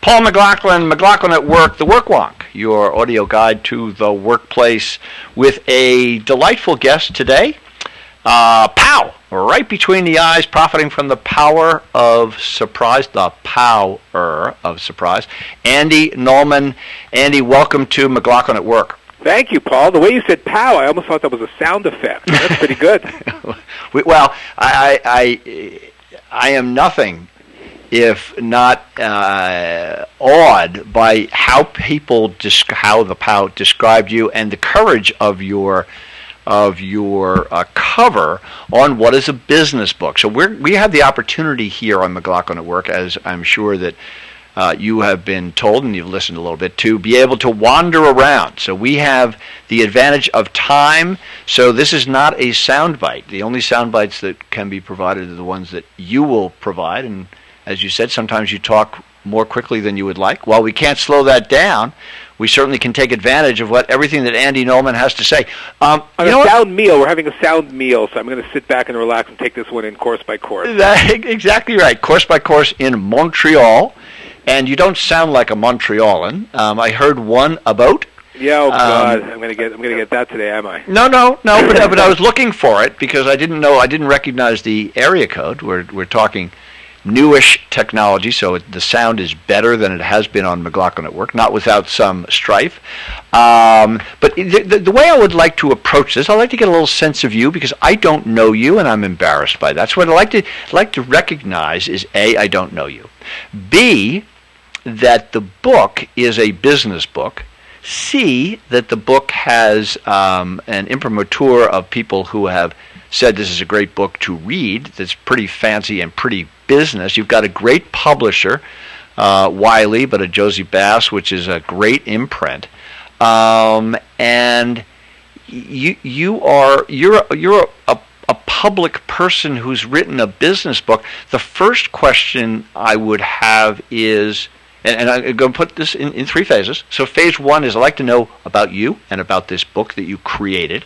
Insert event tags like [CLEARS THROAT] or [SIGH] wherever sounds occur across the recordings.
Paul McLaughlin, McLaughlin at Work, the Work Wonk, your audio guide to the workplace, with a delightful guest today. Uh, pow! Right between the eyes, profiting from the power of surprise, the power of surprise. Andy Nulman. Andy, welcome to McLaughlin at Work. Thank you, Paul. The way you said "pow," I almost thought that was a sound effect. That's pretty good. [LAUGHS] well, I, I, I am nothing if not uh, awed by how people how the pow described you and the courage of your of your uh, cover on what is a business book. So we we have the opportunity here on McLaughlin at Work, as I'm sure that uh, you have been told and you've listened a little bit to be able to wander around. So we have the advantage of time. So this is not a soundbite. The only sound bites that can be provided are the ones that you will provide. And as you said, sometimes you talk more quickly than you would like. While we can't slow that down, we certainly can take advantage of what everything that Andy Nulman has to say. Um, On a sound meal, we're having a sound meal, so I'm going to sit back and relax and take this one in course by course. That, [LAUGHS] exactly right, course by course in Montreal and you don't sound like a Montrealan. Um, I heard one about. Yeah, oh God, um, I'm gonna get I'm gonna get that today, am I? No, no, no. But but I [LAUGHS] was looking for it because I didn't know I didn't recognize the area code. We're we're talking newish technology, so it, the sound is better than it has been on McLaughlin at Work, not without some strife. Um, but the, the, the, way I would like to approach this, I'd like to get a little sense of you because I don't know you, and I'm embarrassed by that. So what I'd like to like to recognize is a I don't know you, b that the book is a business book. C, that the book has um, an imprimatur of people who have said this is a great book to read, that's pretty fancy and pretty business. You've got a great publisher, uh, Wiley, but a Jossey-Bass, which is a great imprint. Um, and you you are you're you're a, a public person who's written a business book. The first question I would have is and, and I'm going to put this in, in three phases. So, phase one is I'd like to know about you and about this book that you created.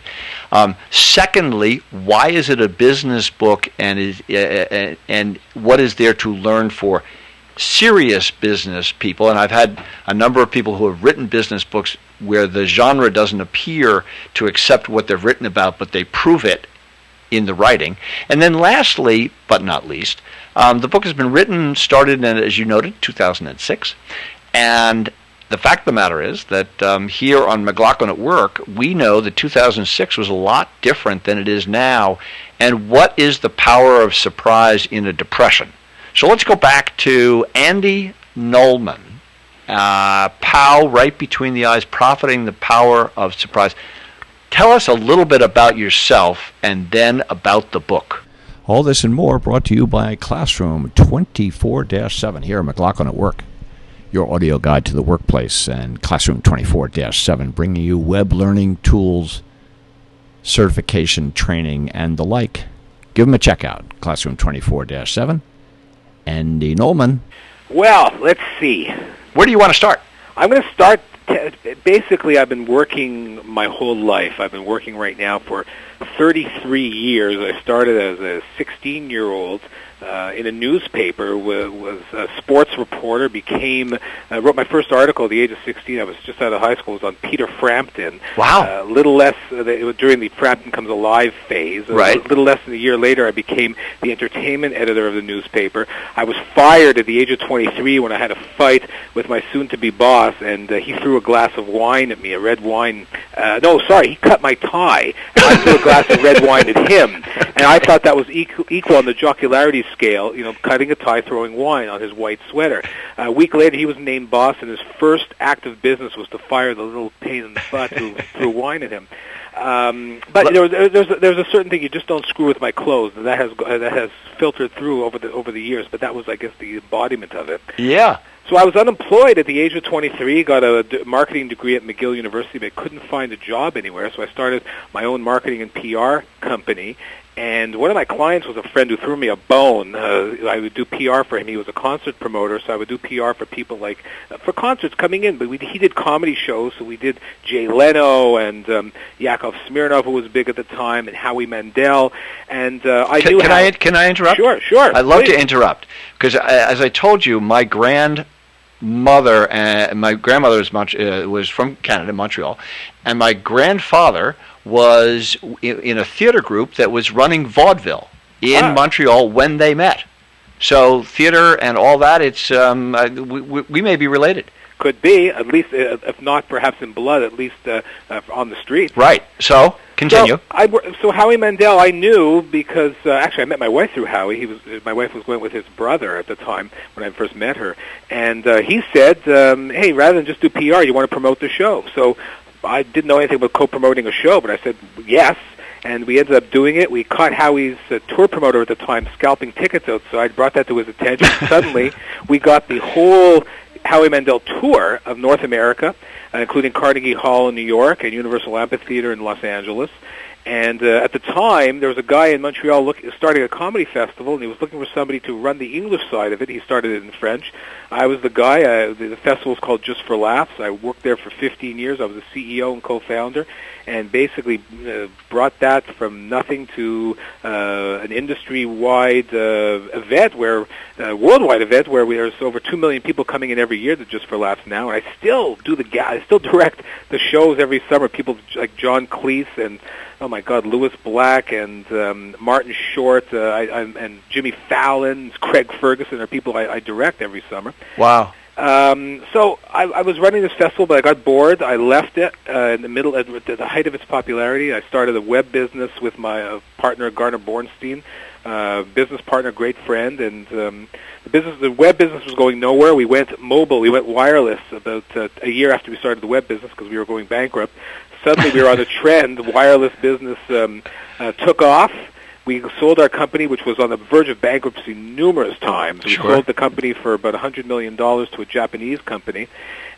Um, secondly, why is it a business book, and is uh, uh, and what is there to learn for serious business people? And I've had a number of people who have written business books where the genre doesn't appear to accept what they've written about, but they prove it in the writing. And then, lastly, but not least, um, the book has been written, started in, as you noted, 2006, and the fact of the matter is that um, here on McLaughlin at Work, we know that 2006 was a lot different than it is now. And what is the power of surprise in a depression? So let's go back to Andy Nulman. Uh, Pow, right between the eyes, profiting the power of surprise. Tell us a little bit about yourself and then about the book. All this and more brought to you by Classroom 24 7 here at McLaughlin at Work. Your audio guide to the workplace and Classroom 24 7 bringing you web learning tools, certification, training, and the like. Give them a check out. Classroom 24 7. Andy Nulman. Well, let's see. Where do you want to start? I'm going to start. Basically, I've been working my whole life. I've been working right now for 33 years. I started as a 16-year-old uh, in a newspaper, was, was a sports reporter, became, uh, wrote my first article at the age of 16. I was just out of high school. It was on Peter Frampton. Wow. A uh, little less, uh, it was during the Frampton Comes Alive phase. Right. A little less than a year later, I became the entertainment editor of the newspaper. I was fired at the age of 23 when I had a fight with my soon-to-be boss, and uh, he threw a glass of wine at me, a red wine. Uh, no, sorry, he cut my tie. And I threw a glass of red wine at him, and I thought that was equal, equal on the jocularity scale, you know, cutting a tie, throwing wine on his white sweater. a week later, he was named boss, and his first act of business was to fire the little pain in the butt who [LAUGHS] threw wine at him. Um, but you know, there's a, there's a certain thing you just don't screw with my clothes, and that has that has filtered through over the over the years. But that was, I guess, the embodiment of it. Yeah. So I was unemployed at the age of 23, got a d- marketing degree at McGill University, but couldn't find a job anywhere. So I started my own marketing and PR company, and one of my clients was a friend who threw me a bone. Uh, I would do PR for him. He was a concert promoter, so I would do PR for people like uh, for concerts coming in. But we, he did comedy shows, so we did Jay Leno and um, Yakov Smirnoff, who was big at the time, and Howie Mandel. And uh, I can, can how, I can I interrupt? Sure, sure. I love please. to interrupt because, as I told you, my grand mother and my grandmother was Mont- uh, was from Canada, Montreal, and my grandfather was in, in a theater group that was running vaudeville in Ah. Montreal when they met. So theater and all that, it's um, uh, we, we, we may be related, Could be, at least, uh, if not perhaps in blood, at least uh, uh, on the street. right? So continue. So, I, so Howie Mandel, I knew because uh, actually I met my wife through Howie. He was my wife was going with his brother at the time when I first met her, and uh, he said, um, "Hey, rather than just do PR, you want to promote the show." So I didn't know anything about co-promoting a show, but I said yes. And we ended up doing it. We caught Howie's uh, tour promoter at the time scalping tickets outside. Brought that to his attention. [LAUGHS] Suddenly, we got the whole Howie Mandel tour of North America, uh, including Carnegie Hall in New York and Universal Amphitheater in Los Angeles. And uh, at the time, there was a guy in Montreal look, starting a comedy festival, and he was looking for somebody to run the English side of it. He started it in French. I was the guy. Uh, the, the festival was called Just for Laughs. I worked there for 15 years. I was the CEO and co-founder, and basically uh, brought that from nothing to uh, an industry-wide uh, event, where uh, worldwide event, where we, there's over two million people coming in every year to Just for Laughs now. And I still do the I still [LAUGHS] direct the shows every summer. People like John Cleese and oh my God, Lewis Black and um, Martin Short uh, I, I, and Jimmy Fallon, [LAUGHS] Craig Ferguson are people I, I direct every summer. wow. Um, so I, I was running this festival, but I got bored. I left it uh, in the middle, at the the height of its popularity. I started a web business with my uh, partner Garner Bornstein, uh, business partner, great friend, and um, the business, the web business was going nowhere. We went mobile, we went wireless about uh, a year after we started the web business because we were going bankrupt. Suddenly, we were on a trend. The wireless business um, uh, took off. We sold our company, which was on the verge of bankruptcy numerous times. We Sure. sold the company for about $100 million to a Japanese company.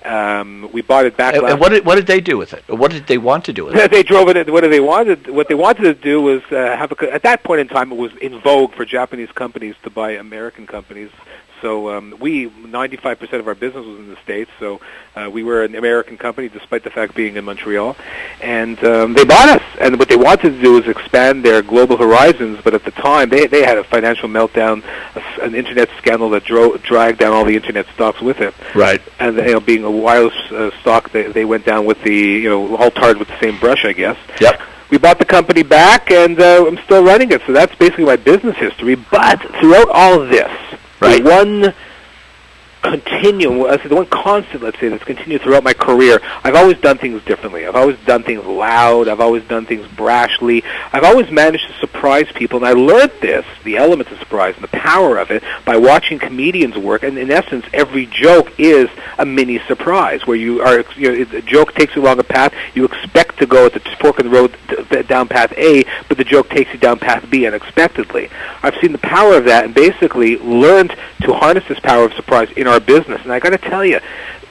Um, we bought it back And, and what did what did they do with it? What did they want to do with it? [LAUGHS] they drove it. What did they wanted, what they wanted to do was uh, have a. At that point in time, it was in vogue for Japanese companies to buy American companies. So um, we, 95% of our business was in the states. So uh, we were an American company, despite the fact being in Montreal. And um, they bought us. And what they wanted to do was expand their global horizons. But at the time, they they had a financial meltdown, a an internet scandal that dro- dragged down all the internet stocks with it Right. and you know, being a wireless uh, stock, they, they went down with the you know all tarred with the same brush, I guess. Yep. We bought the company back, and uh, I'm still running it. So that's basically my business history. But throughout all of this, Right. Continuum, the one constant, let's say, that's continued throughout my career. I've always done things differently. I've always done things loud. I've always done things brashly. I've always managed to surprise people, and I learned this, the elements of surprise and the power of it, by watching comedians work. And in essence, every joke is a mini surprise, where you are, you know, the joke takes you along a path you expect to go at the fork in the road down path A, but the joke takes you down path B unexpectedly. I've seen the power of that, and basically learned to harness this power of surprise in our business. And I got to tell you,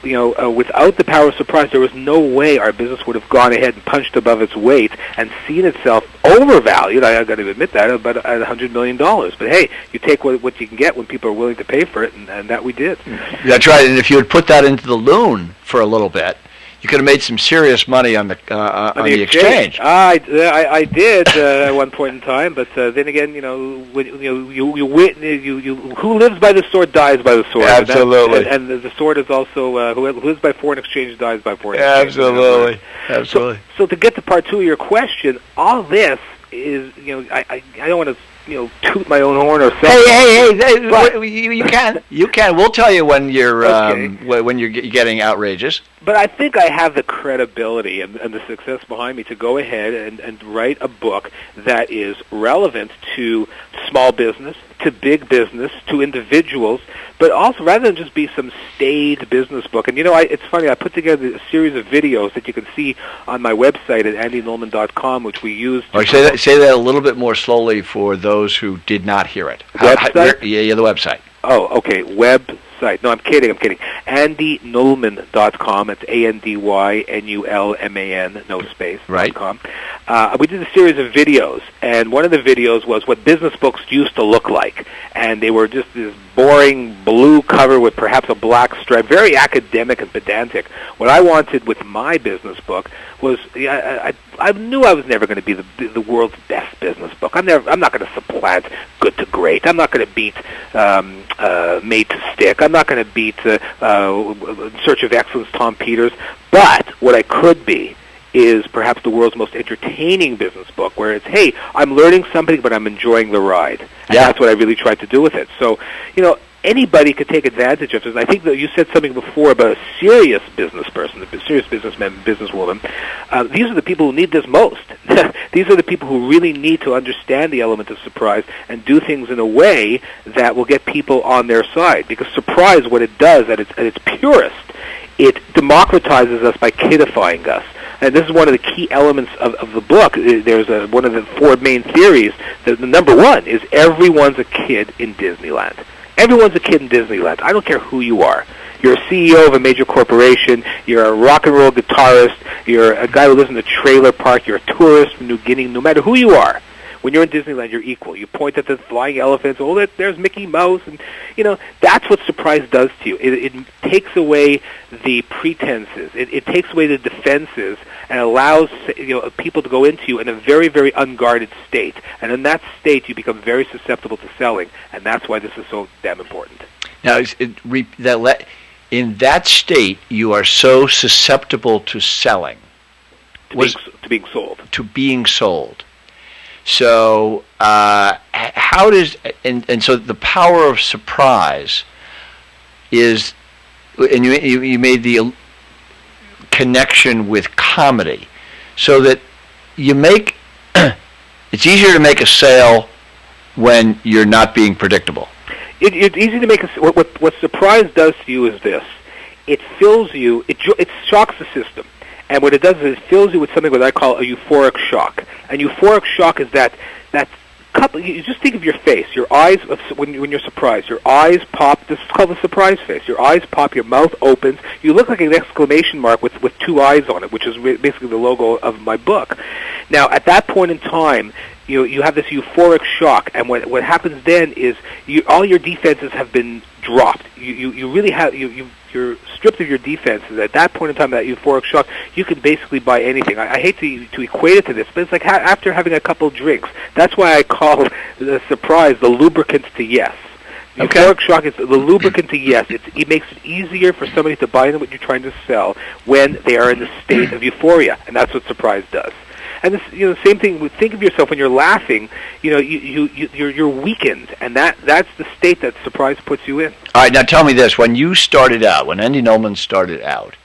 you know, uh, without the power of surprise, there was no way our business would have gone ahead and punched above its weight and seen itself overvalued. I, I got to admit that, about at a hundred million dollars. But hey, you take what, what you can get when people are willing to pay for it, and, and that we did. That's right. And if you had put that into the loon for a little bit, you could have made some serious money on the uh, uh, on, the exchange. Ah, I, I, I did uh, at one point in time, but uh, then again, you know, when, you know, you you, you you who lives by the sword dies by the sword. And that- Absolutely. and, and the sword is also uh, who lives by foreign exchange dies by foreign exchange. Absolutely. So, Absolutely. so to get to part two of your question, all this is, you know, I I, I don't want to, you know, toot my own horn or say. Hey, hey, hey! What? [LAUGHS] You, you can, [LAUGHS] you can. We'll tell you when you're Okay. um, when you're getting outrageous. But I think I have the credibility and, and the success behind me to go ahead and, and write a book that is relevant to small business, to big business, to individuals, but also rather than just be some staid business book. And you know, I, it's funny. I put together a series of videos that you can see on my website at andynulman.com, which we use. to Or say that say that a little bit more slowly for those who did not hear it. Website? where- yeah, yeah, the website. Oh, okay. Website. No, I'm kidding. I'm kidding. AndyNulman.com. It's A-N-D-Y-N-U-L-M-A-N, no space. Right. Com. Uh, we did a series of videos, and one of the videos was what business books used to look like, and they were just this boring blue cover with perhaps a black stripe, very academic and pedantic. What I wanted with my business book was I, I, I knew I was never going to be the the world's best business book. I'm never I'm not going to supplant Good to Great. I'm not going to beat um, uh, Made to Stick. I'm not going to beat uh, uh, Search of Excellence Tom Peters. But what I could be is perhaps the world's most entertaining business book where it's hey i'm learning something but i'm enjoying the ride and Yeah. that's what i really tried to do with it so you know anybody could take advantage of this and i think that you said something before about a serious business person a serious businessman businesswoman uh, these are the people who need this most [LAUGHS] these are the people who really need to understand the element of surprise and do things in a way that will get people on their side because surprise what it does at its, at its purest it democratizes us by kidifying us. And this is one of the key elements of, of the book. Uh, There's a, one of the four main theories. The, the number one is everyone's a kid in Disneyland. Everyone's a kid in Disneyland. I don't care who you are. You're a CEO of a major corporation. You're a rock and roll guitarist. You're a guy who lives in a trailer park. You're a tourist from New Guinea. No matter who you are, when you're in Disneyland, you're equal. You point at the flying elephants. Oh, there's Mickey Mouse, and you know that's what surprise does to you. It, it takes away the pretenses. It, it takes away the defenses and allows you know people to go into you in a very, very unguarded state. And in that state, you become very susceptible to selling, and that's why this is so damn important. Now, it, re, that le, in that state, you are so susceptible to selling, To, Was- being, to being sold. to being sold. So, uh, how does and and so the power of surprise is, and you you, made the connection with comedy, so that you make [CLEARS THROAT] it's easier to make a sale when you're not being predictable. it, it's easy to make a, what, what what surprise does to you is this. It fills you it it shocks the system and what it does is it fills you with something what I call a euphoric shock. And euphoric shock is that that couple you just think of your face. Your eyes when when you're surprised your eyes pop this is called the surprise face. Your eyes pop your mouth opens. You look like an exclamation mark with with two eyes on it which is basically the logo of my book. Now at that point in time you you have this euphoric shock, and what what happens then is you all your defenses have been dropped. You you, you really have you you you're stripped of your defenses. At that point in time, that euphoric shock, you can basically buy anything. I, I hate to to equate it to this, but it's like ha- after having a couple drinks. That's why I call [LAUGHS] the surprise the lubricant to yes. Okay. Euphoric shock is the lubricant to yes. It's, it makes it easier for somebody to buy into what you're trying to sell when they are in the state of euphoria, and that's what surprise does. And this, you know, the same thing. Think of yourself when you're laughing. You know, you, you, you you're, you're weakened, and that that's the state that surprise puts you in. All right, now tell me this: when you started out, when Andy Nolan started out,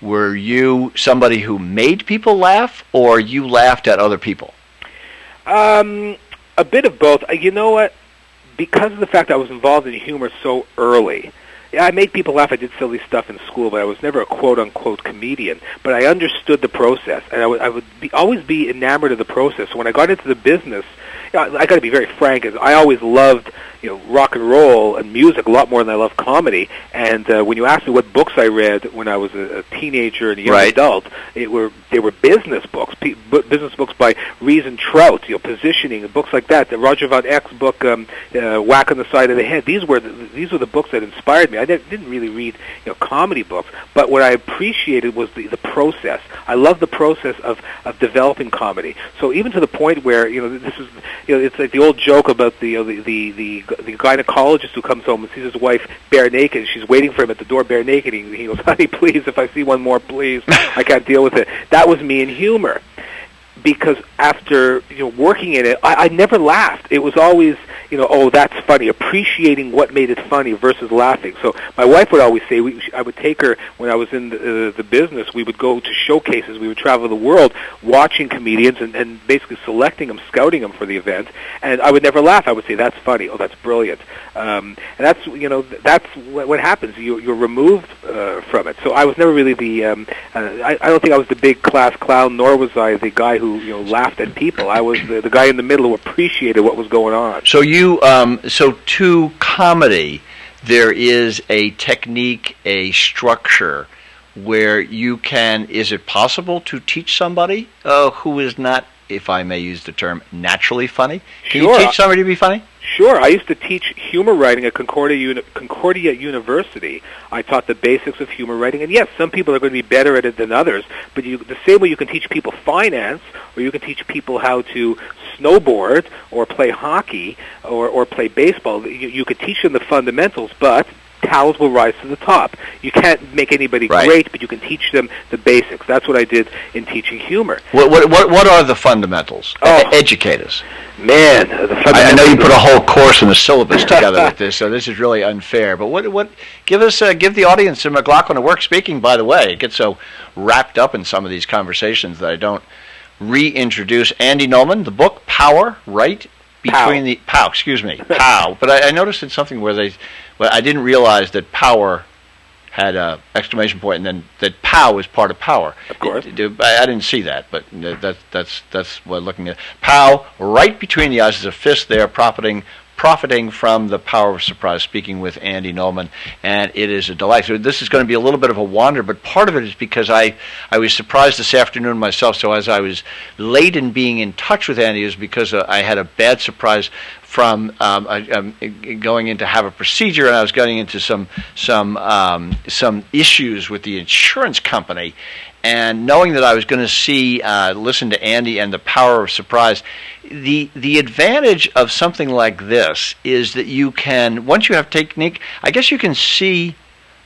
were you somebody who made people laugh, or you laughed at other people? Um, a bit of both. Uh, You know what? Because of the fact I was involved in humor so early, yeah, I made people laugh. I did silly stuff in school, but I was never a quote unquote comedian. But I understood the process, and I would, I would be, always be enamored of the process. So when I got into the business, you know, I got to be very frank. Is I always loved you know rock and roll and music a lot more than I love comedy. And uh, when you asked me what books I read when I was a, a teenager and a young Right. adult, it were they were business books, pe- bu- business books by Ries and Trout, you know, positioning and books like that. The Roger Von Oech's book, um, uh, Whack on the Side of the Head. These were the, these were the books that inspired me. I didn't, didn't really read you know comedy books, but what I appreciated was the the process. I love the process of of developing comedy. So even to the point where you know this is you know it's like the old joke about the you know, the, the the the gynecologist who comes home and sees his wife bare naked. She's waiting for him at the door bare naked. He, he goes, [LAUGHS] "Honey, please, if I see one more, please. I can't deal with it." That was me in humor because after you know working in it, I, I never laughed. It was always you know, oh, that's funny. Appreciating what made it funny versus laughing. So my wife would always say, we, I would take her when I was in the, uh, the business. We would go to showcases. We would travel the world, watching comedians and, and basically selecting them, scouting them for the event. And I would never laugh. I would say, that's funny. Oh, that's brilliant. Um, and that's you know, that's what, what happens. You, you're removed uh, from it. So I was never really the. Um, uh, I, I don't think I was the big class clown, nor was I the guy who you know laughed at people. I was the, the guy in the middle who appreciated what was going on. So you, um, so to comedy, there is a technique, a structure where you can. Is it possible to teach somebody uh, who is not, if I may use the term, naturally funny? Can Sure. you teach somebody to be funny? Sure. I used to teach humor writing at Concordia, Uni- Concordia University. I taught the basics of humor writing, and yes, some people are going to be better at it than others. But you, the same way you can teach people finance, or you can teach people how to snowboard, or play hockey, or, or play baseball. You, you could teach them the fundamentals, but talents will rise to the top. You can't make anybody Right. great, but you can teach them the basics. That's what I did in teaching humor. What, what, what, what are the fundamentals? Oh. E- Educate us. Man, the I, I know you put a whole course and a syllabus [LAUGHS] together with this, so this is really unfair. But what, what, give us, uh, give the audience some McLaughlin at work speaking. By the way, it gets so wrapped up in some of these conversations that I don't reintroduce Andy Nulman, the book Power, right between Pow. the Pow, excuse me, [LAUGHS] Pow. But I, I noticed in something where they, well, I didn't realize that Power had a exclamation point, and then that POW is part of power. Of course. It- it- I, didn't see that, but that, that's that's what looking at POW right between the eyes is a fist there, profiting profiting from the power of surprise. Speaking with Andy Nulman, and it is a delight. So this is going to be a little bit of a wander, but part of it is because I I was surprised this afternoon myself. So as I was late in being in touch with Andy, is because uh, I had a bad surprise from um, I, um, going in to have a procedure, and I was getting into some some um, some issues with the insurance company, and knowing that I was going to see uh, listen to Andy and the power of surprise. The the advantage of something like this is that you can once you have technique, I guess you can see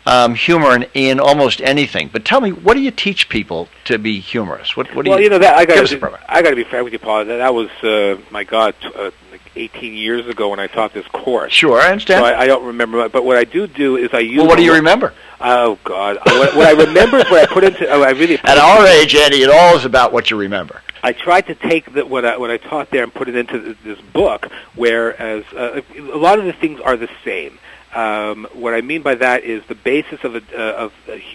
um, humor in, in almost anything. But tell me, what do you teach people to be humorous? What what do well, you? you know that I got to. I got to be fair with you, Paul. That, that was uh, my God, t- uh, 18 years ago when I taught this course. Sure, I understand. So I, I don't remember, but what I do do is I use. well, what do you remember? Oh God, what, what I remember is what I put into. Oh, I really At our age, Andy, it all is about what you remember. I tried to take the, what I what I taught there and put it into th- this book, whereas uh, a lot of the things are the same. Um, what I mean by that is the basis of a, uh, of,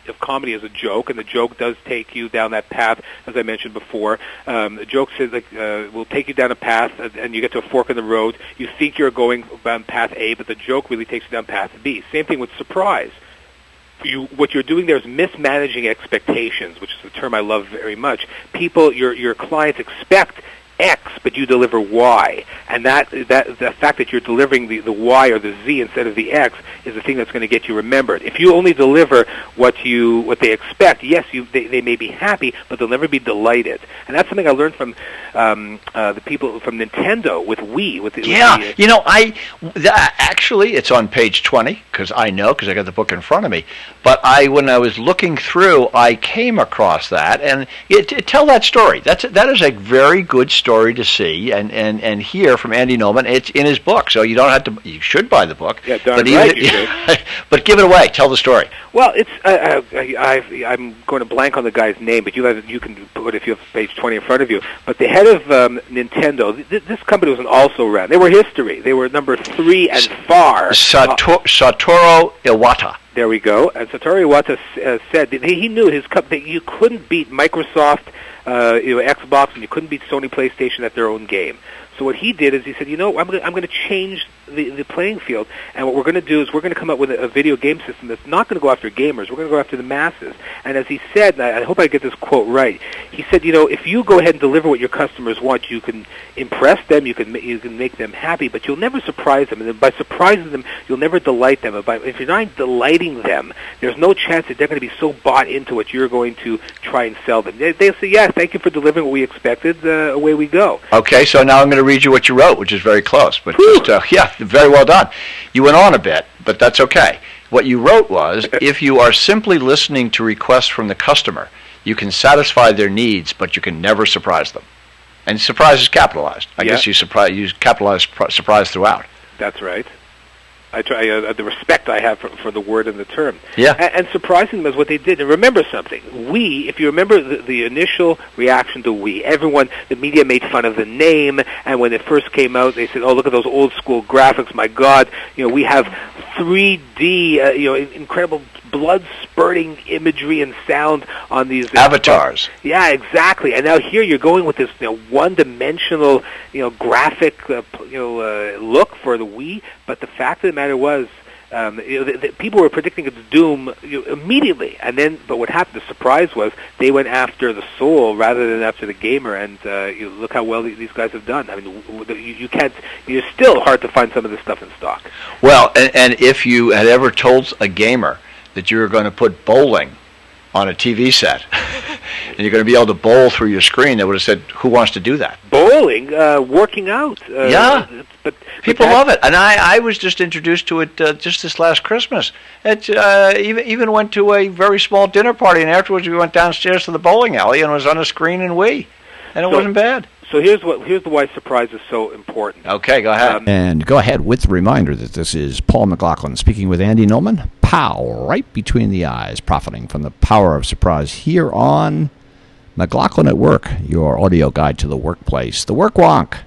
of comedy is a joke, and the joke does take you down that path, as I mentioned before. Um, the joke says like uh, will take you down a path, uh, and you get to a fork in the road. You think you're going down path A, but the joke really takes you down path B. Same thing with surprise you what you're doing there is mismanaging expectations, which is a term I love very much. People, your your clients expect X, but you deliver Y, and that that the fact that you're delivering the, the Y or the Z instead of the X is the thing that's going to get you remembered. If you only deliver what you what they expect, yes, you they, they may be happy, but they'll never be delighted. And that's something I learned from um, uh, the people from Nintendo with Wii. With the, with Yeah, the, uh, you know, I that, actually it's on page twenty because I know because I got the book in front of me. But I, when I was looking through, I came across that, and it, it- tell that story. That's that is a very good story to see and, and, and hear from Andy Nulman. It's in his book, so you don't have to. You should buy the book. Yeah, darn but right you [LAUGHS] but give it away. Tell the story. Well, it's uh, I, I, I'm going to blank on the guy's name, but you have, you can put it if you have page 20 in front of you. But the head of um, Nintendo, th- this company was an also ran. They were history. They were number three and far. Sato- Satoru Iwata. There we go. And Satoru Iwata uh, said that he, he knew his cup that you couldn't beat Microsoft, uh, you know, Xbox, and you couldn't beat Sony PlayStation at their own game. So what he did is he said, you know, I'm going to, I'm to change the, the playing field, and what we're going to do is we're going to come up with a, a video game system that's not going to go after gamers. We're going to go after the masses. And as he said, and I, I hope I get this quote right, he said, you know, if you go ahead and deliver what your customers want, you can impress them, you can you can make them happy, but you'll never surprise them. And by surprising them, you'll never delight them. And by, if you're not delighting them, there's no chance that they're going to be so bought into what you're going to try and sell them. They, they'll say, yeah, thank you for delivering what we expected. Uh, away we go. Okay, so now I'm going to read you what you wrote, which is very close. But just, uh, [LAUGHS] yeah, very well done. You went on a bit, but that's okay. What you wrote was, [LAUGHS] if you are simply listening to requests from the customer, you can satisfy their needs, but you can never surprise them. And surprise is capitalized. I Yeah. guess you surprise you capitalize pr- surprise throughout. That's right. I try uh, the respect I have for, for the word and the term. Yeah. And, and surprising them is what they did. And remember something. We, if you remember the, the initial reaction to we, everyone, the media made fun of the name, and when it first came out, they said, "Oh, look at those old school graphics. My God, you know, Wii have 3D, uh, you know, incredible blood spurting imagery and sound on these uh, Avatars. yeah, exactly. And now here you're going with this you know, one-dimensional, you know, graphic, uh, you know, uh, look for the Wii. But the fact of the matter was, um, you know, the, the people were predicting its doom you know, immediately, and then but what happened? The surprise was they went after the soul rather than after the gamer, and uh, you look how well these guys have done. I mean, you, you can't. It's still hard to find some of this stuff in stock. Well, and, and if you had ever told a gamer that you were going to put bowling on a TV set, [LAUGHS] and you're going to be able to bowl through your screen, they would have said, "Who wants to do that?" Bowling, uh, working out. Uh, yeah, but people love it, and I, I was just introduced to it uh, just this last Christmas. It uh, even even went to a very small dinner party, and afterwards we went downstairs to the bowling alley and it was on a screen and we, and it So- wasn't bad. So here's what here's the why surprise is so important. Okay, go ahead. Um, And go ahead with the reminder that this is Paul McLaughlin speaking with Andy Nulman. Pow, right between the eyes, profiting from the power of surprise here on McLaughlin at Work, your audio guide to the workplace. The Work Wonk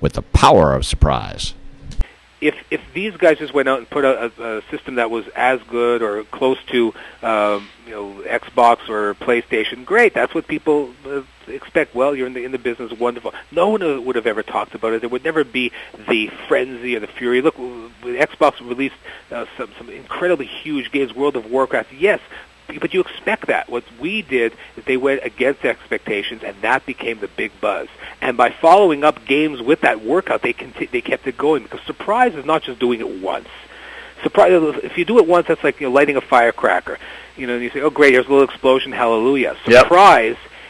with the power of surprise. If if these guys just went out and put a, a, system that was as good or close to um, you know Xbox or PlayStation, great. That's what people uh, expect. Well, you're in the in the business, wonderful. No one would have ever talked about it. There would never be the frenzy or the fury. Look, Xbox released uh, some some incredibly huge games, World of Warcraft. Yes. But you expect that. What we did is they went against expectations, and that became the big buzz. And by following up games with that workout, they conti- they kept it going because surprise is not just doing it once. Surprise! If you do it once, that's like you know, lighting a firecracker. You know, and you say, "Oh, great! Here's a little explosion! Hallelujah!" Yep.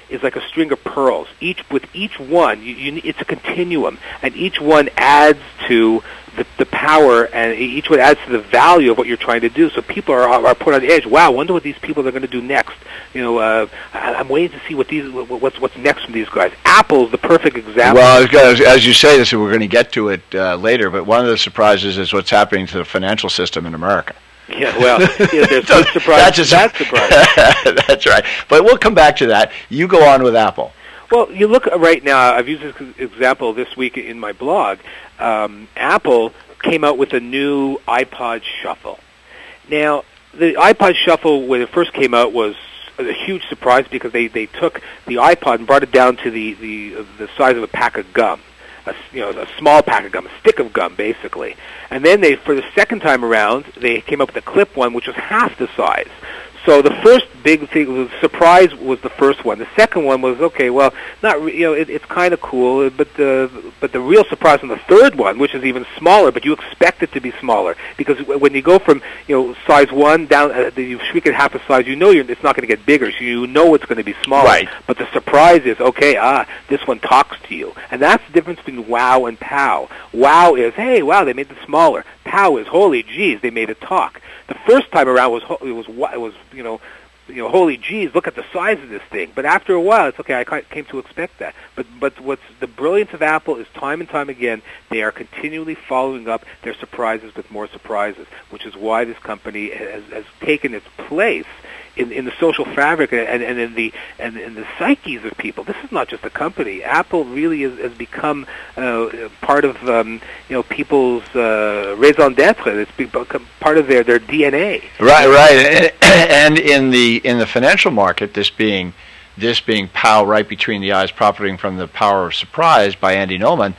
Is like a string of pearls. Each with each one, you, you, it's a continuum, and each one adds to the, the power, and each one adds to the value of what you're trying to do. So people are are put on the edge. Wow, wonder what these people are going to do next. You know, uh, I'm waiting to see what these what- what's what's next from these guys. Apple's the perfect example. Well, as, as- as you say this, we're going to get to it uh, later. But one of the surprises is what's happening to the financial system in America. [LAUGHS] yeah, well, yeah, there's [LAUGHS] good surprise. That's a That's surprise. [LAUGHS] That's right. But we'll come back to that. You go on with Apple. Well, you look right now. I've used this example this week in my blog. Um, Apple came out with a new iPod Shuffle. Now, the iPod Shuffle when it first came out was a huge surprise because they they took the iPod and brought it down to the the the size of a pack of gum. A, you know, a small pack of gum, a stick of gum, basically. And then they, for the second time around, they came up with a clip one, which was half the size. So the first big thing was surprise was the first one. The second one was okay. Well, not re- you know it, it's kind of cool, but the but the real surprise on the third one, which is even smaller, but you expect it to be smaller because w- when you go from you know size one down, uh, you shrink it half a size. You know you're, it's not going to get bigger, so you know it's going to be smaller. Right. But the surprise is okay. Ah, this one talks to you, and that's the difference between wow and pow. Wow is hey, wow, they made it smaller. Pow is holy geez, they made it talk. The first time around was it was wa- it was you know you know holy geez, look at the size of this thing. But after a while, it's okay. I came to expect that. But but what's the brilliance of Apple is time and time again they are continually following up their surprises with more surprises, which is why this company has, has taken its place in, in the social fabric and, and in the and in the psyches of people. This is not just a company. Apple really has, has become uh, part of um, you know people's uh, raison d'être. It's become part of their their DNA. Right, right. [CLEARS THROAT] And in the in the financial market, this being this being pow right between the eyes, profiting from the power of surprise by Andy Nulman.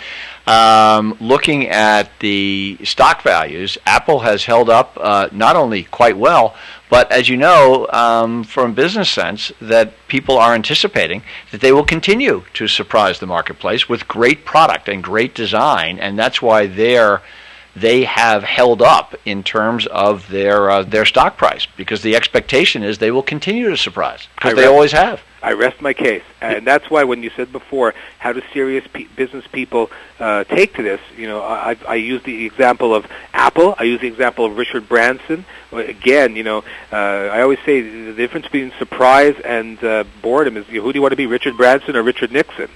Um, looking at the stock values, Apple has held up uh, not only quite well, but as you know um, from business sense, that people are anticipating that they will continue to surprise the marketplace with great product and great design, and that's why they're they have held up in terms of their uh, their stock price because the expectation is they will continue to surprise because they always have. I rest my case, and that's why when you said before, how do serious pe- business people uh, take to this? You know, I, I use the example of Apple. I use the example of Richard Branson. Again, you know, uh, I always say the difference between surprise and uh, boredom is you know, who do you want to be, Richard Branson or Richard Nixon?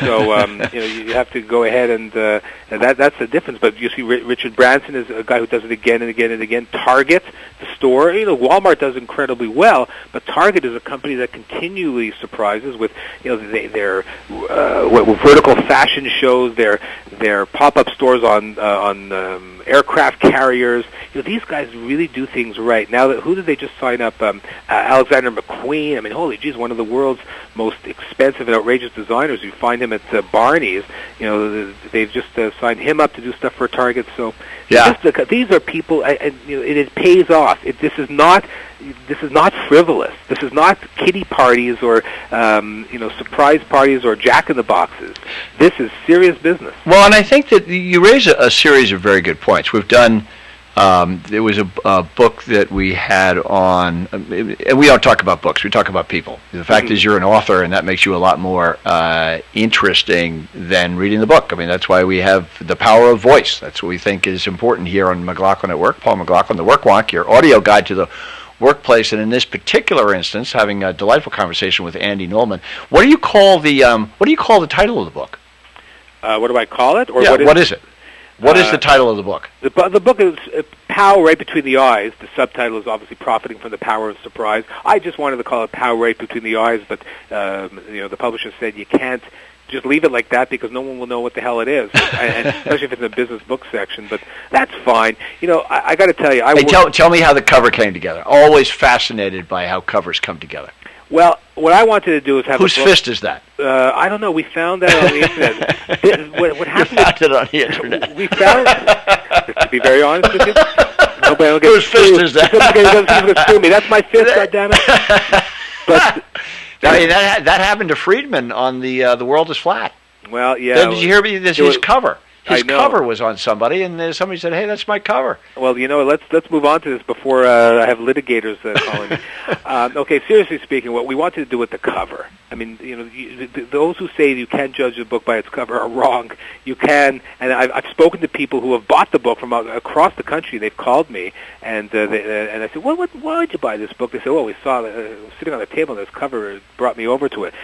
So um, [LAUGHS] you know you have to go ahead and, uh, and that that's the difference. But you see, Ri- Richard Branson is a guy who does it again and again and again. Target, the store, you know, Walmart does incredibly well, but Target is a company that continually surprises with you know they, their uh, vertical fashion shows, their their pop up stores on uh, on um, aircraft carriers. You know, these guys really do things right. Now, that, who did they just sign up? Um, uh, Alexander McQueen. I mean, holy geez, one of the world's most expensive and outrageous designers. You find find him at uh, Barney's. You know, they've just uh, signed him up to do stuff for Target. So Yeah. this, the, these are people, and, and you know, it, it pays off. It, this is not this is not frivolous. This is not kiddie parties or um, you know surprise parties or jack in the boxes. This is serious business. Well, and I think that you raise a, a series of very good points. We've done. Um, there was a, a book that we had on, and we don't talk about books. We talk about people. The fact Mhm. is, you're an author, and that makes you a lot more uh, interesting than reading the book. I mean, that's why we have the power of voice. That's what we think is important here on McLaughlin at Work. Paul McLaughlin, the Work Wonk, your audio guide to the workplace. And in this particular instance, having a delightful conversation with Andy Nulman. What do you call the um, What do you call the title of the book? Uh, what do I call it? Or yeah, what is what is it? What is Uh, the title of the book? The, bu- the book is uh, Power Right Between the Eyes. The subtitle is obviously Profiting from the Power of Surprise. I just wanted to call it Power Right Between the Eyes, but um, you know the publisher said you can't just leave it like that because no one will know what the hell it is, [LAUGHS] and, especially if it's in the business book section. But that's fine. You know, I, I got to tell you, I Hey, tell, tell me how the cover came together. Always fascinated by how covers come together. Well, what I wanted to do is have Whose a fist is that? Uh, I don't know. We found that on the internet. [LAUGHS] What, what You happened? found it on the internet. We found. to be very honest with you, nobody will get Whose fist is that? Somebody's gonna- somebody's gonna screw me. That's my fist. [LAUGHS] goddammit. But [LAUGHS] I mean, that that happened to Friedman on the uh, the World is Flat. well, yeah. Then did you hear me? This his was- cover. His cover was on somebody, and then somebody said, "Hey, that's my cover." Well, you know, let's let's move on to this before uh, I have litigators uh, calling me. [LAUGHS] um, okay, seriously speaking, what we wanted to do with the cover. I mean, you know, you, th- those who say you can't judge a book by its cover are wrong. You can, and I've, I've spoken to people who have bought the book from uh, across the country. They've called me, and uh, they, uh, and I said, "Well, what, why did you buy this book?" They said, "Well, we saw it uh, sitting on the table. and This cover brought me over to it."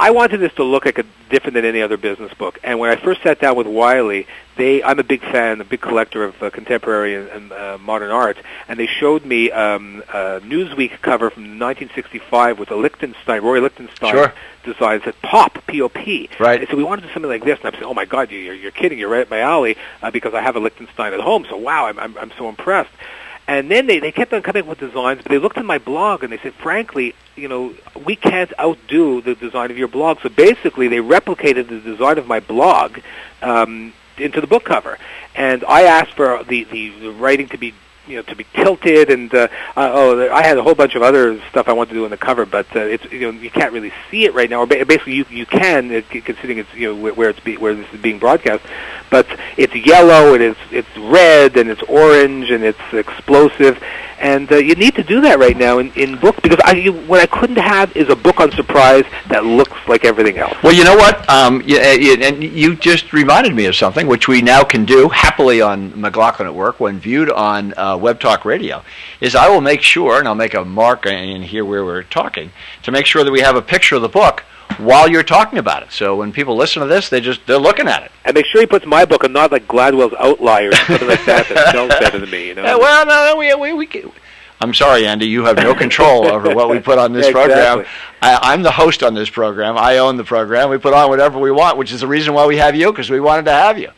I wanted this to look like a different than any other business book. And when I first sat down with Wiley, they I'm a big fan, a big collector of uh, contemporary and, and uh, modern art, and they showed me um, a Newsweek cover from 1965 with a Lichtenstein, Roy Lichtenstein Sure. design that Pop, P-O-P. Right. And so we wanted to do something like this, and I'm saying, oh my God, you- you're, you're kidding, you're right up my alley, uh, because I have a Lichtenstein at home. So wow, I'm I'm, I'm so impressed. And then they, they kept on coming up with designs, but they looked at my blog and they said, frankly, you know, we can't outdo the design of your blog. So basically, they replicated the design of my blog um, into the book cover. And I asked for the, the, the writing to be you know to be tilted and uh, uh, oh I had a whole bunch of other stuff I wanted to do in the cover but uh, it's you know you can't really see it right now or ba- basically you you can considering it's you know where it's be, where this is being broadcast but it's yellow and it's it's red and it's orange and it's explosive and uh, you need to do that right now in, in book because I you, what I couldn't have is a book on surprise that looks like everything else Well, you know what? Um, you, and you just reminded me of something which we now can do happily on McLaughlin at Work when viewed on uh, Web Talk Radio. Is I will make sure, and I'll make a mark in here where we're talking to make sure that we have a picture of the book while you're talking about it. So when people listen to this, they just they're looking at it. and make sure he puts my book and not like Gladwell's Outliers or something like that that [LAUGHS] sells better than me you know Yeah, well, no, we we, we can, I'm sorry, Andy. You have no control over what we put on this [LAUGHS] program. Exactly. I, I'm the host on this program. I own the program. We put on whatever we want, which is the reason why we have you, because we wanted to have you.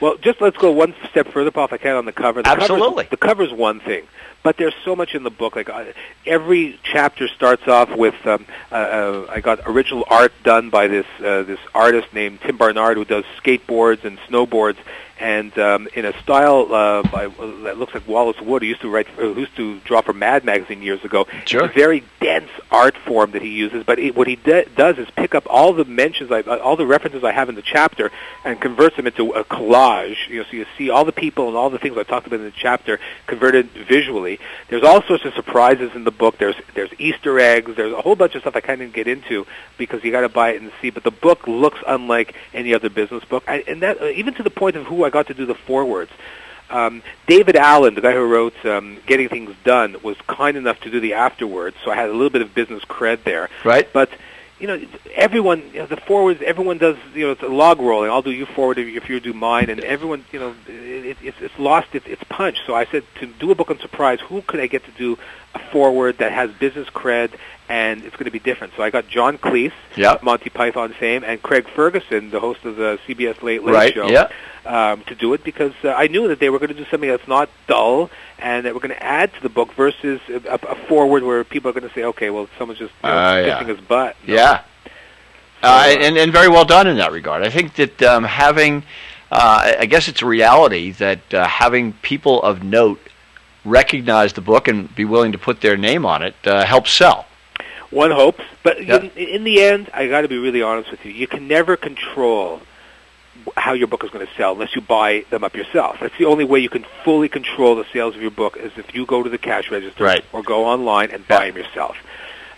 Well, just let's go one step further, Paul, if I can, on the cover. The Absolutely. Cover's, the cover's one thing, but there's so much in the book. Like uh, every chapter starts off with, um, uh, uh, I got original art done by this uh, this artist named Tim Barnard, who does skateboards and snowboards, and um, in a style uh, by, that looks like Wallace Wood, who used to write, uh, who used to draw for Mad Magazine years ago. Sure. It's a very dense art form that he uses, but it, what he de- does is pick up all the mentions, I, all the references I have in the chapter, and converts them into a collage. You know, so you see all the people and all the things I talked about in the chapter converted visually. There's all sorts of surprises in the book. There's there's Easter eggs. There's a whole bunch of stuff I kind of didn't get into because you got to buy it and see. But the book looks unlike any other business book, I, and that uh, even to the point of who I got to do the forewords. Um, David Allen, the guy who wrote um, Getting Things Done, was kind enough to do the afterwards, so I had a little bit of business cred there. Right? But you know, everyone, you know, the forwards, everyone does, you know, it's a log rolling. I'll do you forward if if you do mine, and everyone, you know, it, it's it's lost its its punch. So I said to do a book on surprise, who could I get to do a forward that has business cred and it's going to be different. So I got John Cleese, Yep. Monty Python fame, and Craig Ferguson, the host of the CBS Late Late Right, Show, yeah. um, to do it because uh, I knew that they were going to do something that's not dull and that we're going to add to the book versus a, a forward where people are going to say, okay, well, someone's just you know, Ah, yeah. his butt. Yeah. Uh, and, and very well done in that regard. I think that um, having, uh, I guess it's a reality that uh, having people of note recognize the book and be willing to put their name on it uh, helps sell. One hopes, but in, in the end, I got to be really honest with you. You can never control how your book is going to sell unless you buy them up yourself. That's the only way you can fully control the sales of your book is if you go to the cash register Right. or go online and buy them yourself.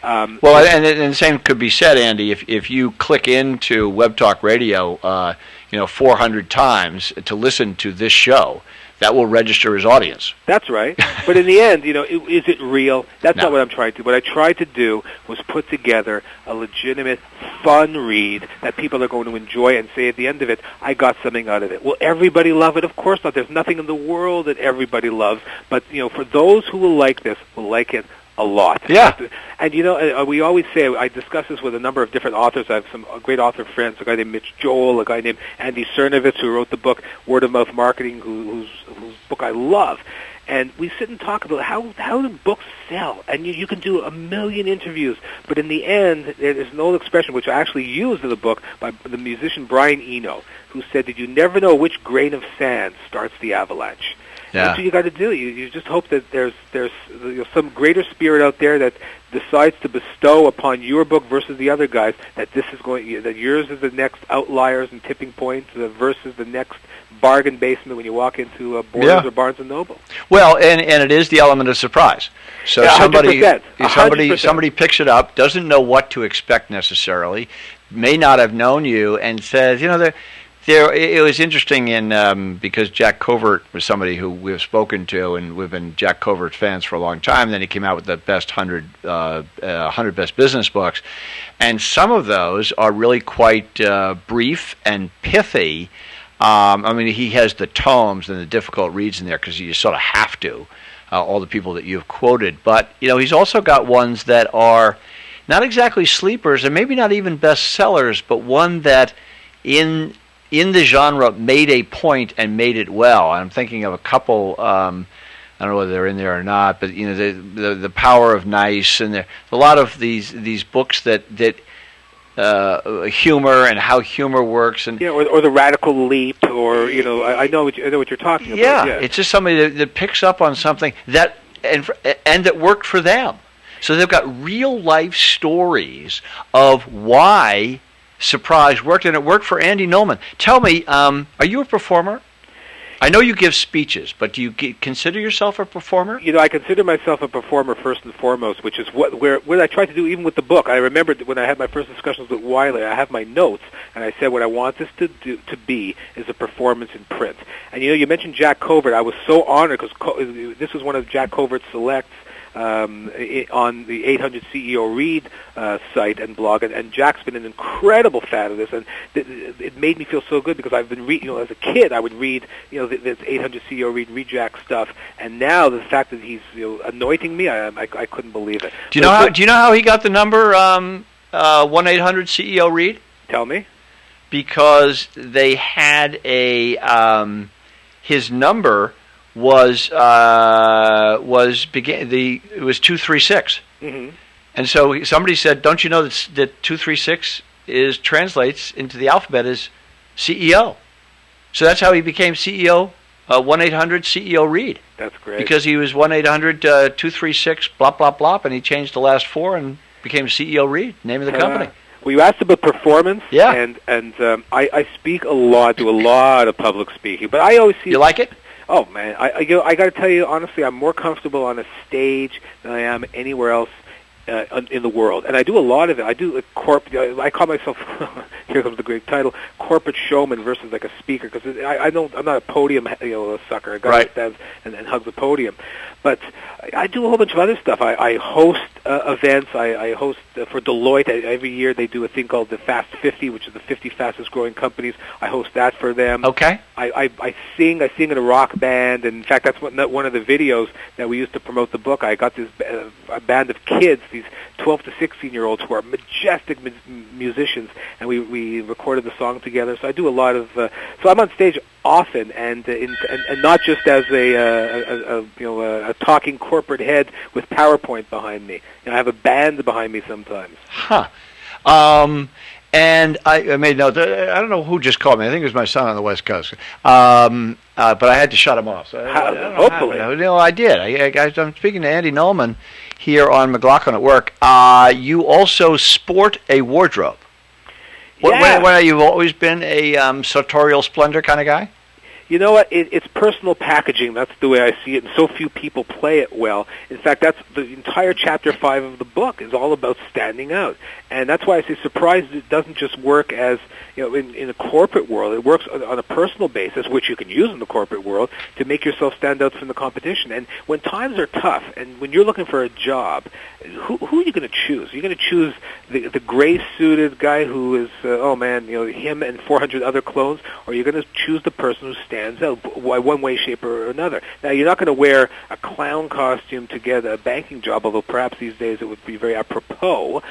Um, Well, and, and the same could be said, Andy. If if you click into Web Talk Radio, uh, you know, 400 times to listen to this show, that will register his audience. That's right. [LAUGHS] but in the end, you know, is it real? That's No. not what I'm trying to. Do. What I tried to do was put together a legitimate, fun read that people are going to enjoy and say at the end of it, I got something out of it. Will everybody love it? Of course not. There's nothing in the world that everybody loves. But, you know, for those who will like this, will like it a lot. Yeah. And you know, uh, we always say I discuss this with a number of different authors. I have some uh, great author friends, a guy named Mitch Joel, a guy named Andy Sernovitz, who wrote the book Word of Mouth Marketing, who, whose, whose book I love. And we sit and talk about how how do books sell, and you, you can do a million interviews, but in the end, there is an old expression which I actually used in the book by the musician Brian Eno, who said that you never know which grain of sand starts the avalanche. That's what you got to do. You, you just hope that there's there's you know, some greater spirit out there that decides to bestow upon your book versus the other guys that this is going that yours is the next outliers and tipping points uh, versus the next bargain basement when you walk into uh, Borders Yeah. or Barnes and Noble. Well, and, and it is the element of surprise. So Yeah, somebody 100%, somebody 100%. somebody picks it up, doesn't know what to expect necessarily, may not have known you, and says, you know, there, there. It was interesting in um, because Jack Covert was somebody who we've spoken to, and we've been Jack Covert fans for a long time. Then he came out with the best hundred uh, uh, hundred best business books, and some of those are really quite uh, brief and pithy. Um, I mean, he has the tomes and the difficult reads in there because you sort of have to. Uh, all the people that you've quoted, but you know, he's also got ones that are not exactly sleepers, and maybe not even bestsellers, but one that in in the genre made a point and made it well. I'm thinking of a couple. Um, I don't know whether they're in there or not, but you know, the the, the power of nice, and there a lot of these these books that that uh, humor and how humor works, and You know, or, or the radical leap, or you know, I, I know what you, I know what you're talking yeah, about. Yeah, it's just somebody that, that picks up on something that and and that worked for them. So they've got real life stories of why surprise worked, and it worked for Andy Nulman. Tell me, um, are you a performer? I know you give speeches, but do you g- consider yourself a performer? you know, I consider myself a performer first and foremost, which is what where what I tried to do even with the book. I remember when I had my first discussions with Wiley, I have my notes, and I said what I want this to do to be is a performance in print. And you know, you mentioned Jack Covert. I was so honored because Co- this was one of Jack Covert's selects um, i- on the 800 CEO Read uh, site and blog, and, and Jack's been an incredible fan of this, and th- it made me feel so good because I've been reading, you know, as a kid, I would read, you know, th- this 800 CEO Read, read Jack stuff, and now the fact that he's you know, anointing me, I, I, I couldn't believe it. Do you know how? Do you know how he got the number um, uh, one eight hundred CEO Read? Tell me. because they had a um, his number was uh, was began the it was two three six, hmm and so somebody said, "Don't you know that that two three six is translates into the alphabet as CEO?" So that's how he became CEO. uh, One eight hundred CEO Read. That's great. because he was one eight hundred two three six blah blah blah, and he changed the last four and became CEO Read, name of the company. Uh, well, you asked about performance, Yeah. and and um, I, I speak a lot, do a lot of public speaking, but I always see You like it? Oh man, I I, you know, I got to tell you honestly, I'm more comfortable on a stage than I am anywhere else uh, in- the world, and I do a lot of it. I do a corp. I call myself [LAUGHS] here comes the great title, corporate showman versus like a speaker because I, I don't. I'm not a podium you know sucker. A guy Right. that stands and, and hugs the podium, but I, do a whole bunch of other stuff. I, I host uh, events. I, I host uh, for Deloitte I, every year. They do a thing called the Fast 50, which is the 50 fastest growing companies. I host that for them. Okay. I, I, I sing. I sing in a rock band, and in fact, that's one, one of the videos that we used to promote the book. I got this uh, a band of kids, these 12 to 16 year olds, who are majestic mu- musicians, and we we recorded the song together. So I do a lot of. Uh, so I'm on stage often, and uh, in, and, and not just as a, uh, a, a you know a, a talking corporate head with PowerPoint behind me. You know, I have a band behind me sometimes. Huh. Um, And I, I made note. I don't know who just called me. I think it was my son on the West Coast. Um, uh, but I had to shut him off. So How- I hopefully. how- no, I did. I, I, I'm speaking to Andy Nulman here on McLaughlin at work. Uh, you also sport a wardrobe. What, Yeah. what, what, you've always been a um, sartorial splendor kind of guy? You know what? It, it's personal packaging. That's the way I see it, and so few people play it well. In fact, that's the entire chapter five of the book is all about standing out, and that's why I say surprise it doesn't just work as you know in, in a corporate world. It works on, on a personal basis, which you can use in the corporate world to make yourself stand out from the competition. And when times are tough, and when you're looking for a job, who, who are you going to choose? You're going to choose the, the gray-suited guy who is, uh, oh man, you know, him and 400 other clones, or you're going to choose the person who stands out by one way, shape, or another. Now, you're not going to wear a clown costume to get a banking job, although perhaps these days it would be very apropos.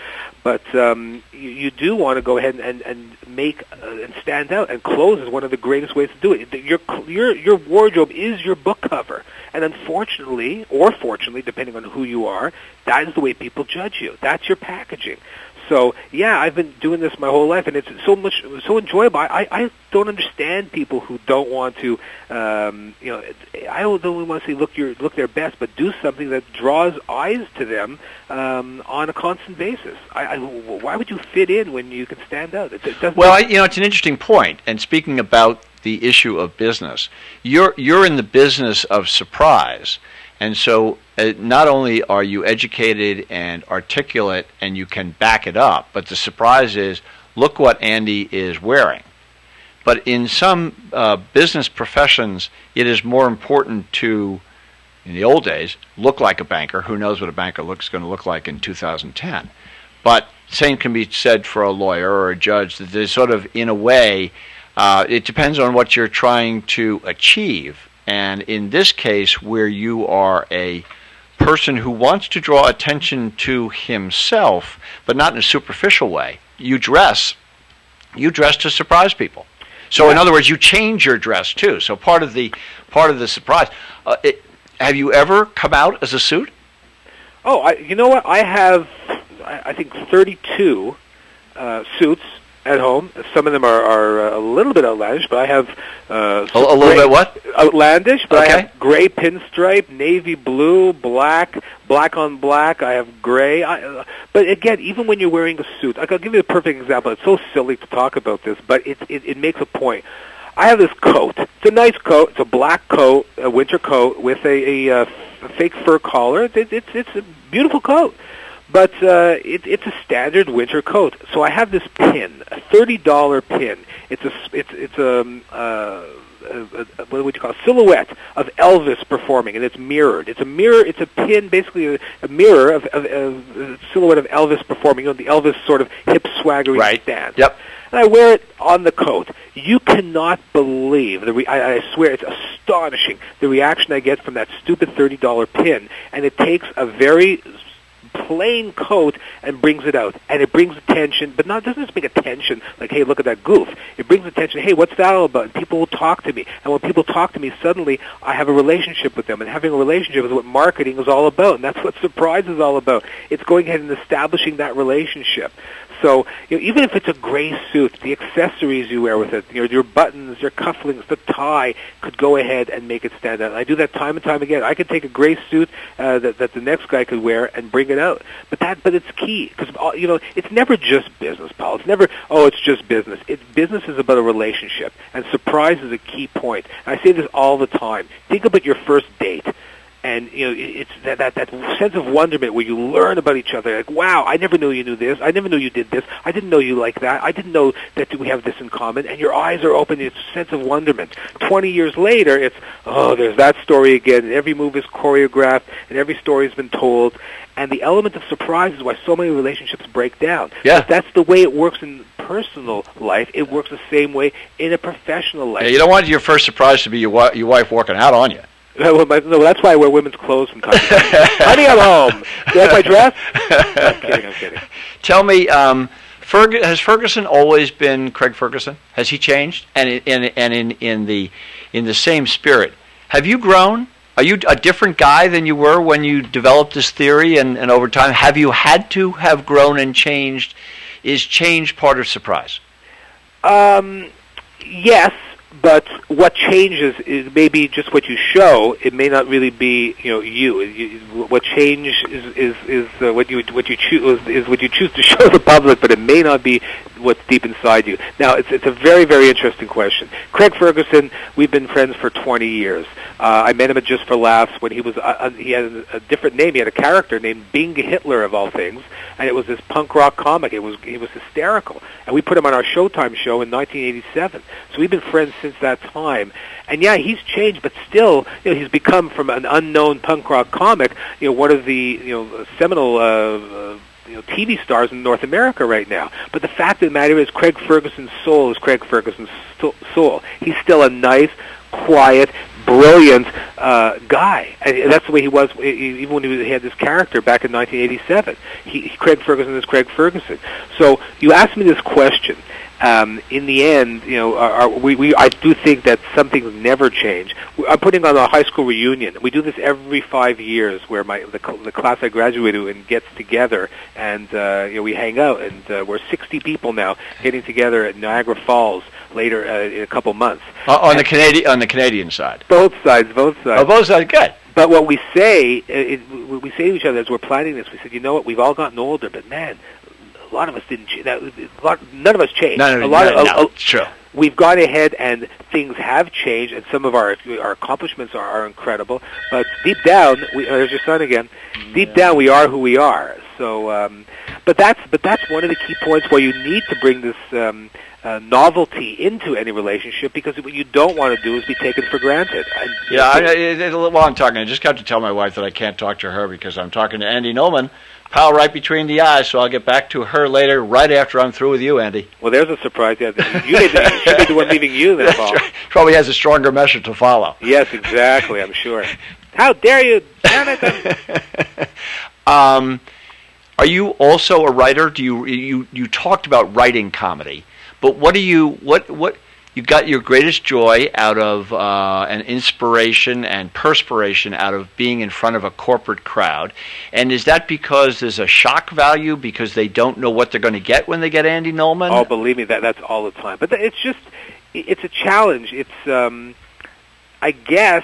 But um, you, you do want to go ahead and, and, and make uh, and stand out, and clothes is one of the greatest ways to do it. Your your your wardrobe is your book cover, and unfortunately, or fortunately, depending on who you are, that is the way people judge you. That's your packaging. So yeah, I've been doing this my whole life, and it's so much so enjoyable. I I don't understand people who don't want to, um, you know, I don't only want to say look your look their best, but do something that draws eyes to them um, on a constant basis. I, I, why would you fit in when you can stand out? It, it doesn't. Well, I, you know, it's an interesting point. And speaking about the issue of business, you're you're in the business of surprise, and so uh, not only are you educated and articulate, and you can back it up, but the surprise is, look what Andy is wearing. But in some uh, business professions, it is more important to, in the old days, look like a banker. Who knows what a banker looks going to look like in 2010? But same can be said for a lawyer or a judge. That sort of, in a way, uh, it depends on what you're trying to achieve. And in this case, where you are a person who wants to draw attention to himself, but not in a superficial way, you dress. You dress to surprise people. So, in other words, you change your dress too. So, part of the part of the surprise. Uh, it, have you ever come out as a suit? Oh, I, you know what? I have, I, I think, 32 uh, suits at home. Some of them are, are uh, a little bit outlandish, but I have uh, A, a little gray- bit what? outlandish. But Okay. I have gray pinstripe, navy blue, black, black on black. I have gray. I, uh, but again, even when you're wearing a suit, like, I'll give you a perfect example. It's so silly to talk about this, but it, it, it makes a point. I have this coat. It's a nice coat. It's a black coat, a winter coat with a, a, uh fake fur collar. It, it's it's a beautiful coat, but uh, it, it's a standard winter coat. So I have this pin, a thirty dollar pin. It's a, it's, it's a, um, uh, a, a, a what would you call it? silhouette of Elvis performing, and it's mirrored. It's a mirror. It's a pin, basically a, a mirror of, of, of a silhouette of Elvis performing. You know, the Elvis sort of hip swaggery Right. stance Yep. and I wear it on the coat. You cannot believe the. Re- I, I swear it's astonishing the reaction I get from that stupid thirty dollar pin, and it takes a very plain coat and brings it out, and it brings attention, but not doesn't just bring attention like, hey, look at that goof. It brings attention. Hey, what's that all about? And people will talk to me, and when people talk to me, suddenly I have a relationship with them, and having a relationship is what marketing is all about, and that's what [LAUGHS] surprise is all about. It's going ahead and establishing that relationship. So you know, even if it's a gray suit, the accessories you wear with it, your your buttons, your cufflinks, the tie could go ahead and make it stand out. I do that time and time again. I could take a gray suit uh, that that the next guy could wear and bring it out. But that but it's key because you know it's never just business, Paul. It's never oh it's just business. Business is about a relationship, and surprise is a key point. And I say this all the time. Think about your first date and you know it's that, that that sense of wonderment where you learn about each other. Like wow i never knew you knew this. I never knew you did this. I didn't know you like that. I didn't know that we have this in common. And your eyes are open. It's a sense of wonderment. 20 years later it's oh there's that story again. And every move is choreographed. And every story has been told. And the element of surprise is why so many relationships break down. Yeah. That's the way it works in personal life it works the same way in a professional life. Yeah, you don't want your first surprise to be your, your wife walking out on you. No, that's why I wear women's clothes from time to time. Honey, I'm home. Do you like my dress? I'm kidding. I'm kidding. Tell me, um, Ferg- has Ferguson always been Craig Ferguson? Has he changed? And in, in, and in, in the in the same spirit, have you grown? Are you a different guy than you were when you developed this theory? And, and over time, have you had to have grown and changed is change part of surprise? Um, yes, but what changes is maybe just what you show. It may not really be you know you. what change is is is uh, what you what you choose is what you choose to [LAUGHS] show the public, but it may not be what's deep inside you. Now, it's it's a very very interesting question. Craig Ferguson, we've been friends for 20 years. Uh, I met him at Just for Laughs when he was uh, uh he had a, different name. He had a character named Bing Hitler of all things, and it was this punk rock comic. It was he was hysterical, and we put him on our Showtime show in 1987. So we've been friends since that time. And yeah, he's changed, but still, you know, he's become from an unknown punk rock comic, you know, one of the you know seminal. Uh, uh, you know, TV stars in North America right now. But the fact of the matter is, Craig Ferguson's soul is Craig Ferguson's soul. He's still a nice, quiet, brilliant uh, guy. And that's the way he was even when he had this character back in 1987. He, Craig Ferguson is Craig Ferguson. So you asked me this question, um, in the end, you know, our, our, we, we, I do think that some things never change. I'm putting on a high school reunion. We do this every five years, where my the, the class I graduated in gets together, and uh, you know, we hang out, and uh, we're 60 people now getting together at Niagara Falls later uh, in a couple months. On and the Canadian on the Canadian side. Both sides, both sides. Oh, both sides, good. But what we say, uh, it, we say to each other as we're planning this, we said, you know what, we've all gotten older, but man, a lot of us didn't. Ch- that, lot, none of us changed. No, no, a lot no, of, no, a, true. We've gone ahead and things have changed, and some of our our accomplishments are, are incredible. But deep down, we, oh, there's your son again. Deep down, we are who we are. So, um, but that's but that's one of the key points where you need to bring this. Um, uh, novelty into any relationship because what you don't want to do is be taken for granted. And, yeah, I, it, it, while I'm talking, I just got to tell my wife that I can't talk to her because I'm talking to Andy Nulman, pal right between the eyes, so I'll get back to her later, right after I'm through with you, Andy. Well, there's a surprise. Yeah, you may be, she may be the one leaving you then, Paul. Right. Probably has a stronger measure to follow. Yes, exactly. I'm sure. How dare you, Jonathan? [LAUGHS] um, are you also a writer? Do you you you talked about writing comedy, but what do you what what you got your greatest joy out of uh, an inspiration and perspiration out of being in front of a corporate crowd. And is that because there's a shock value because they don't know what they're going to get when they get Andy Nulman? Oh, believe me, that that's all the time. But it's just it's a challenge. It's um, I guess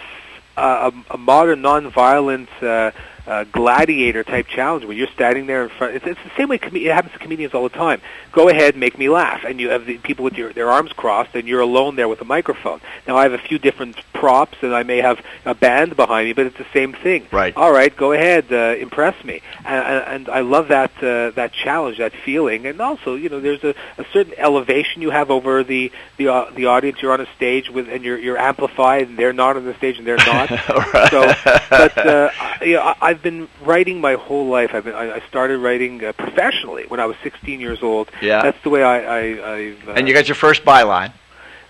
uh, a, a modern nonviolent. Uh, uh, gladiator type challenge where you're standing there in front. It's, it's the same way com- it happens to comedians all the time. Go ahead, make me laugh, and you have the people with your, their arms crossed, and you're alone there with a microphone. Now I have a few different props, and I may have a band behind me, but it's the same thing. Right. All right, go ahead, uh, impress me, and, and I love that uh, that challenge, that feeling, and also you know there's a, a certain elevation you have over the the uh, the audience. You're on a stage with, and you're you're amplified, and they're not on the stage, and they're not. [LAUGHS] right. So, but uh, you know, I, I've been writing my whole life. I've been, I, I started writing uh, professionally when I was 16 years old. Yeah, that's the way I. I, I uh, and you got your first byline.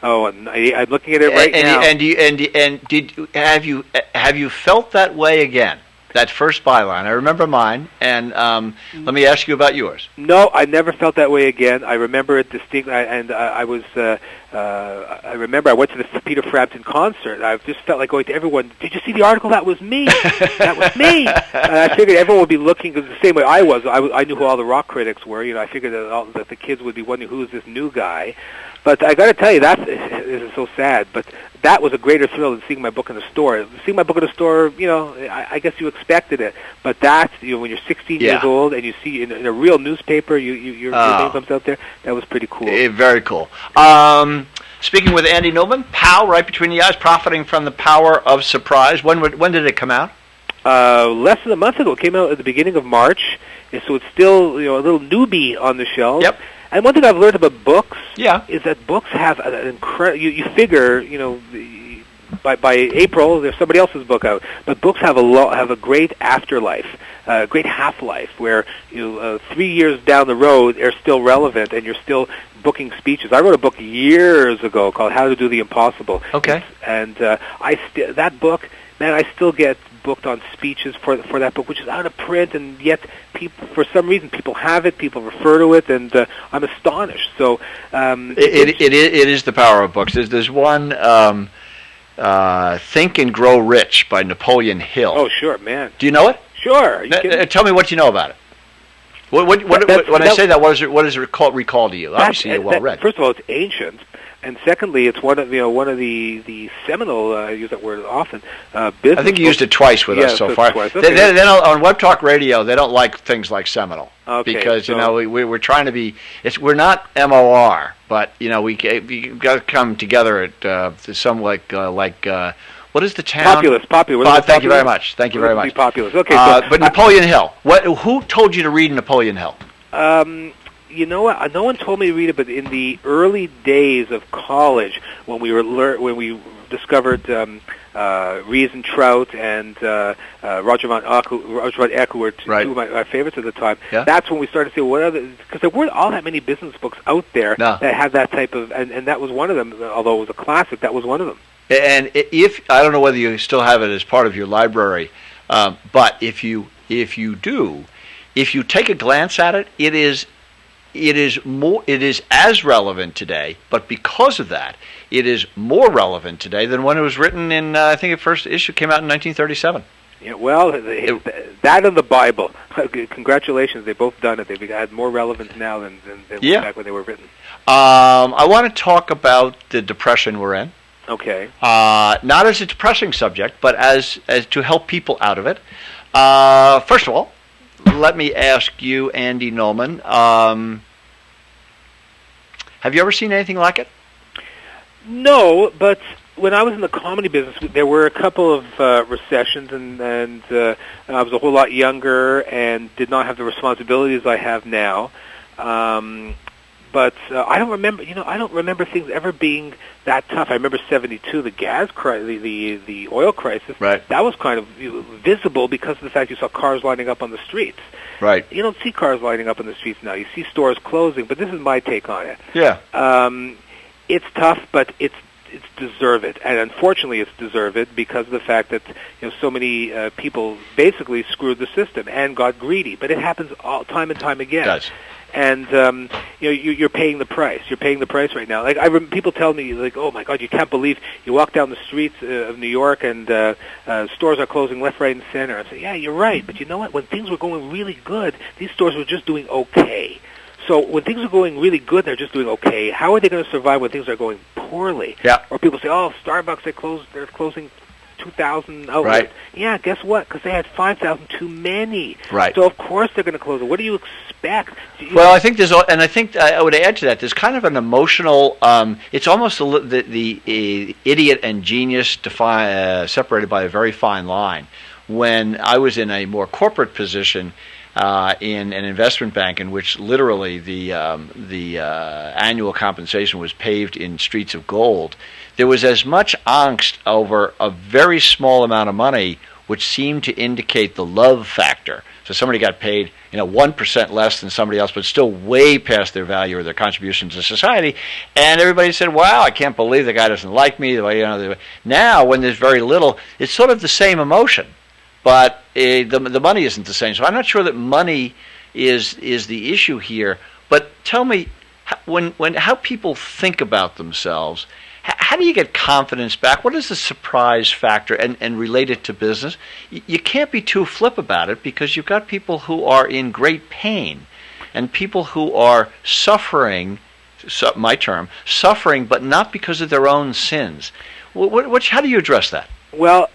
Oh, and I, I'm looking at it right and, now. And you, and you, and did have you have you felt that way again? That first byline, I remember mine, and um, let me ask you about yours. No, I never felt that way again. I remember it distinctly, and uh, I was uh, uh, I remember I went to the Peter Frampton concert. I just felt like going to everyone. Did you see the article? That was me. that was me. [LAUGHS] And I figured everyone would be looking the same way I was. I, I knew who all the rock critics were. You know, I figured that, all, that the kids would be wondering who is this new guy. But I got to tell you, that's this is so sad. But that was a greater thrill than seeing my book in the store. Seeing my book in the store, you know, I, I guess you expected it. But that, you know, when you're 16 yeah. years old and you see in, in a real newspaper, you, you your, oh. your name comes out there. That was pretty cool. Eh, very cool. Um, speaking with Andy Nulman, POW, right between the eyes, profiting from the power of surprise. When would, when did it come out? Uh, less than a month ago. It came out at the beginning of March, and so it's still you know a little newbie on the shelf. Yep. And one thing I've learned about books yeah. is that books have an incredible. You, you figure, you know, by by April there's somebody else's book out, but books have a lo- have a great afterlife, a uh, great half life, where you know, uh, three years down the road they're still relevant, and you're still booking speeches. I wrote a book years ago called How to Do the Impossible. Okay. And, and uh, I st- that book, man, I still get booked on speeches for for that book, which is out of print, and yet people, for some reason, people have it, people refer to it, and uh, I'm astonished. So um, it, it, it, it is the power of books. There's there's one. Um, uh, Think and Grow Rich by Napoleon Hill. Oh, sure, man. Do you know it? Sure. You uh, tell me what you know about it. What, what, what, when I say that, what does it, what does it recall, recall to you? Obviously, you're that- well read. First of all, it's ancient, and secondly, it's one of you know one of the the seminal. Uh, I use that word often. Uh, business I think you used it twice with Yeah, us so so far. twice. They, Okay. they, they don't, on Web Talk Radio, they don't like things like seminal Okay, because you know we, we we're trying to be. It's we're not MOR, but you know we we got to come together at uh, some like uh, like uh, what is the town? Populous, popular. Uh, thank you very much. Thank you very much. Populous. Okay, Uh, so but Napoleon Hill. What? Who told you to read Napoleon Hill? Um, you know what? No one told me to read it, but in the early days of college, when we were lear- when we discovered um, uh, Ries and Trout and uh, uh, Roger von Oech, Roger von Oech, who were t- Right. two of my, my favorites at the time. Yeah. That's when we started to see what other because there weren't all that many business books out there No. that had that type of, and, and that was one of them. Although it was a classic, that was one of them. And if I don't know whether you still have it as part of your library, um, but if you if you do, if you take a glance at it, it is it is more it is as relevant today. But because of that, it is more relevant today than when it was written in. Uh, I think the first issue came out in 1937. Yeah, well, they, that and the Bible. [LAUGHS] Congratulations, they've both done it. They've had more relevance now than, than, than Yeah. back when they were written. Um, I want to talk about the depression we're in. Okay. uh, not as a depressing subject, but as, as to help people out of it. Uh, first of all, let me ask you, Andy Nulman, um, have you ever seen anything like it? No, but when I was in the comedy business, there were a couple of uh, recessions, and and uh, I was a whole lot younger and did not have the responsibilities I have now. Um, but uh, I don't remember, you know, I don't remember things ever being that tough. I remember '72, the gas crisis, the, the the oil crisis. Right. That was kind of visible because of the fact you saw cars lining up on the streets. Right. You don't see cars lining up on the streets now. You see stores closing. But this is my take on it Yeah. um, it's tough, but it's it's deserved, and unfortunately, it's deserved because of the fact that you know so many uh, people basically screwed the system and got greedy. But it happens all time and time again. It does. And um, you know you, you're paying the price. You're paying the price right now. Like I rem- people tell me, like, "Oh my God, you can't believe you walk down the streets uh, of New York and uh, uh, stores are closing left, right, and center." I say, "Yeah, you're right, but you know what? When things were going really good, these stores were just doing okay." So when things are going really good, they're just doing okay. How are they going to survive when things are going poorly? Yeah. Or people say, "Oh, Starbucks they closed. They're closing 2,000 outlets." Right. Yeah. Guess what? Because they had 5,000 too many. Right. So of course they're going to close it. What do you expect? You- Well, I think there's, and I think I would add to that. There's kind of an emotional. Um, it's almost a, the, the uh, idiot and genius defi- uh, separated by a very fine line. When I was in a more corporate position uh, in an investment bank, in which literally the um, the uh, annual compensation was paved in streets of gold, there was as much angst over a very small amount of money, which seemed to indicate the love factor. So somebody got paid, you know, one percent less than somebody else, but still way past their value or their contribution to society. And everybody said, "Wow, I can't believe the guy doesn't like me." You know. Now, when there's very little, it's sort of the same emotion, but uh, the the money isn't the same. So I'm not sure that money is is the issue here. But tell me, h- when when how people think about themselves. How do you get confidence back? What is the surprise factor and, and relate it to business? You can't be too flip about it because you've got people who are in great pain and people who are suffering, su- my term, suffering, but not because of their own sins. What, what, what, how do you address that? well,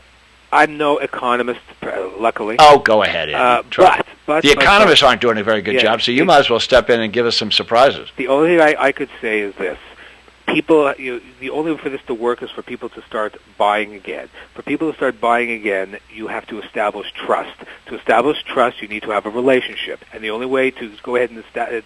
I'm no economist, uh, luckily. Oh, go ahead. Uh, but but the economists aren't doing a very good Yeah. job, so you might as well step in and give us some surprises. The only thing I, I could say is this: people, you, the only way for this to work is for people to start buying again. For people to start buying again, you have to establish trust. To establish trust, you need to have a relationship, and the only way to go ahead and establish,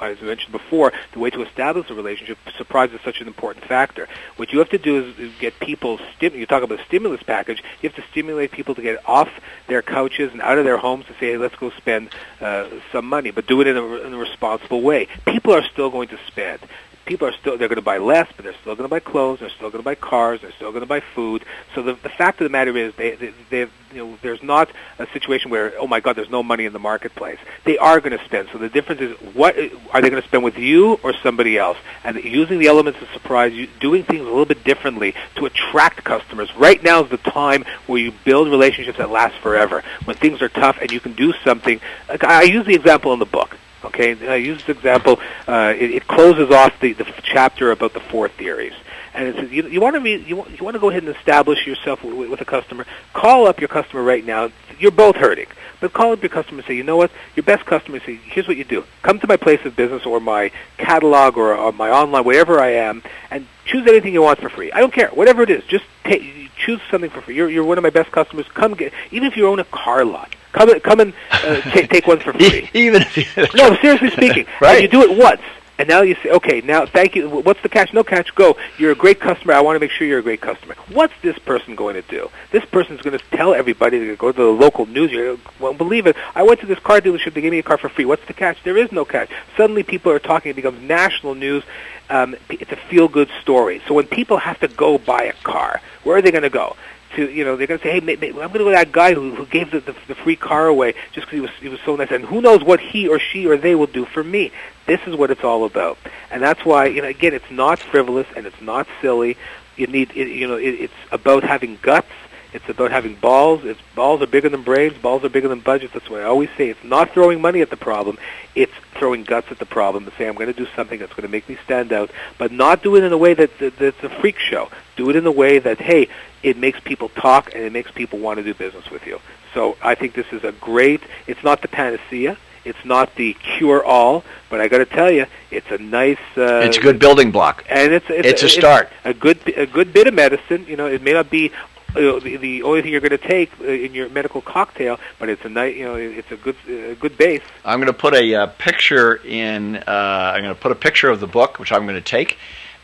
as I mentioned before, the way to establish a relationship, surprise is such an important factor. What you have to do is, is get people. Stim- you talk about a stimulus package. You have to stimulate people to get off their couches and out of their homes to say, "Hey, let's go spend uh, some money," but do it in a, in a responsible way. People are still going to spend people are still they're going to buy less, but they're still going to buy clothes, they're still going to buy cars, they're still going to buy food. So the the fact of the matter is, they they, they you know there's not a situation where oh my God, there's no money in the marketplace. They are going to spend. So the difference is what are they going to spend with you or somebody else? And using the elements of surprise, doing things a little bit differently to attract customers. Right now is the time where you build relationships that last forever. When things are tough and you can do something. Like I use the example in the book. Okay, I use this example. Uh, it, it closes off the, the chapter about the four theories. And it says you, you want to be you you want to go ahead and establish yourself with, with a customer. Call up your customer right now. You're both hurting, but call up your customer and say, you know what, your best customer. Say, here's what you do: come to my place of business or my catalog or, or my online, wherever I am, and choose anything you want for free. I don't care, whatever it is. Just take, choose something for free. You're you're one of my best customers. Come get even if you own a car lot. Come come and uh, take take one for free. [LAUGHS] Even if you, no, seriously speaking, [LAUGHS] right? And you do it once, and now you say, okay, now thank you. What's the catch? No catch. Go. You're a great customer. I want to make sure you're a great customer. What's this person going to do? This person's going to tell everybody to go to the local news. You won't believe it. I went to this car dealership. They gave me a car for free. What's the catch? There is no catch. Suddenly, people are talking. It becomes national news. Um, it's a feel-good story. So when people have to go buy a car, where are they going to go? To you know they're going to say, hey, may, may, I'm going to go to that guy who, who gave the, the, the free car away just because he was he was so nice, and who knows what he or she or they will do for me. This is what it's all about, and that's why you know again it's not frivolous and it's not silly. You need it, you know it, it's about having guts. It's about having balls. It's balls are bigger than brains. Balls are bigger than budgets. That's what I always say. It's not throwing money at the problem. It's throwing guts at the problem and say, I'm going to do something that's going to make me stand out, but not do it in a way that, that that's a freak show. Do it in a way that, hey, it makes people talk and it makes people want to do business with you. So I think this is a great. It's not the panacea. It's not the cure all, but I got to tell you, it's a nice. Uh, it's a good building block, and it's it's, it's a start. It's a good a good bit of medicine. You know, it may not be uh, the, the only thing you're going to take uh, in your medical cocktail, but it's a nice, you know, it's a good, uh, good base. I'm going to put a uh, picture in. Uh, I'm going to put a picture of the book, which I'm going to take,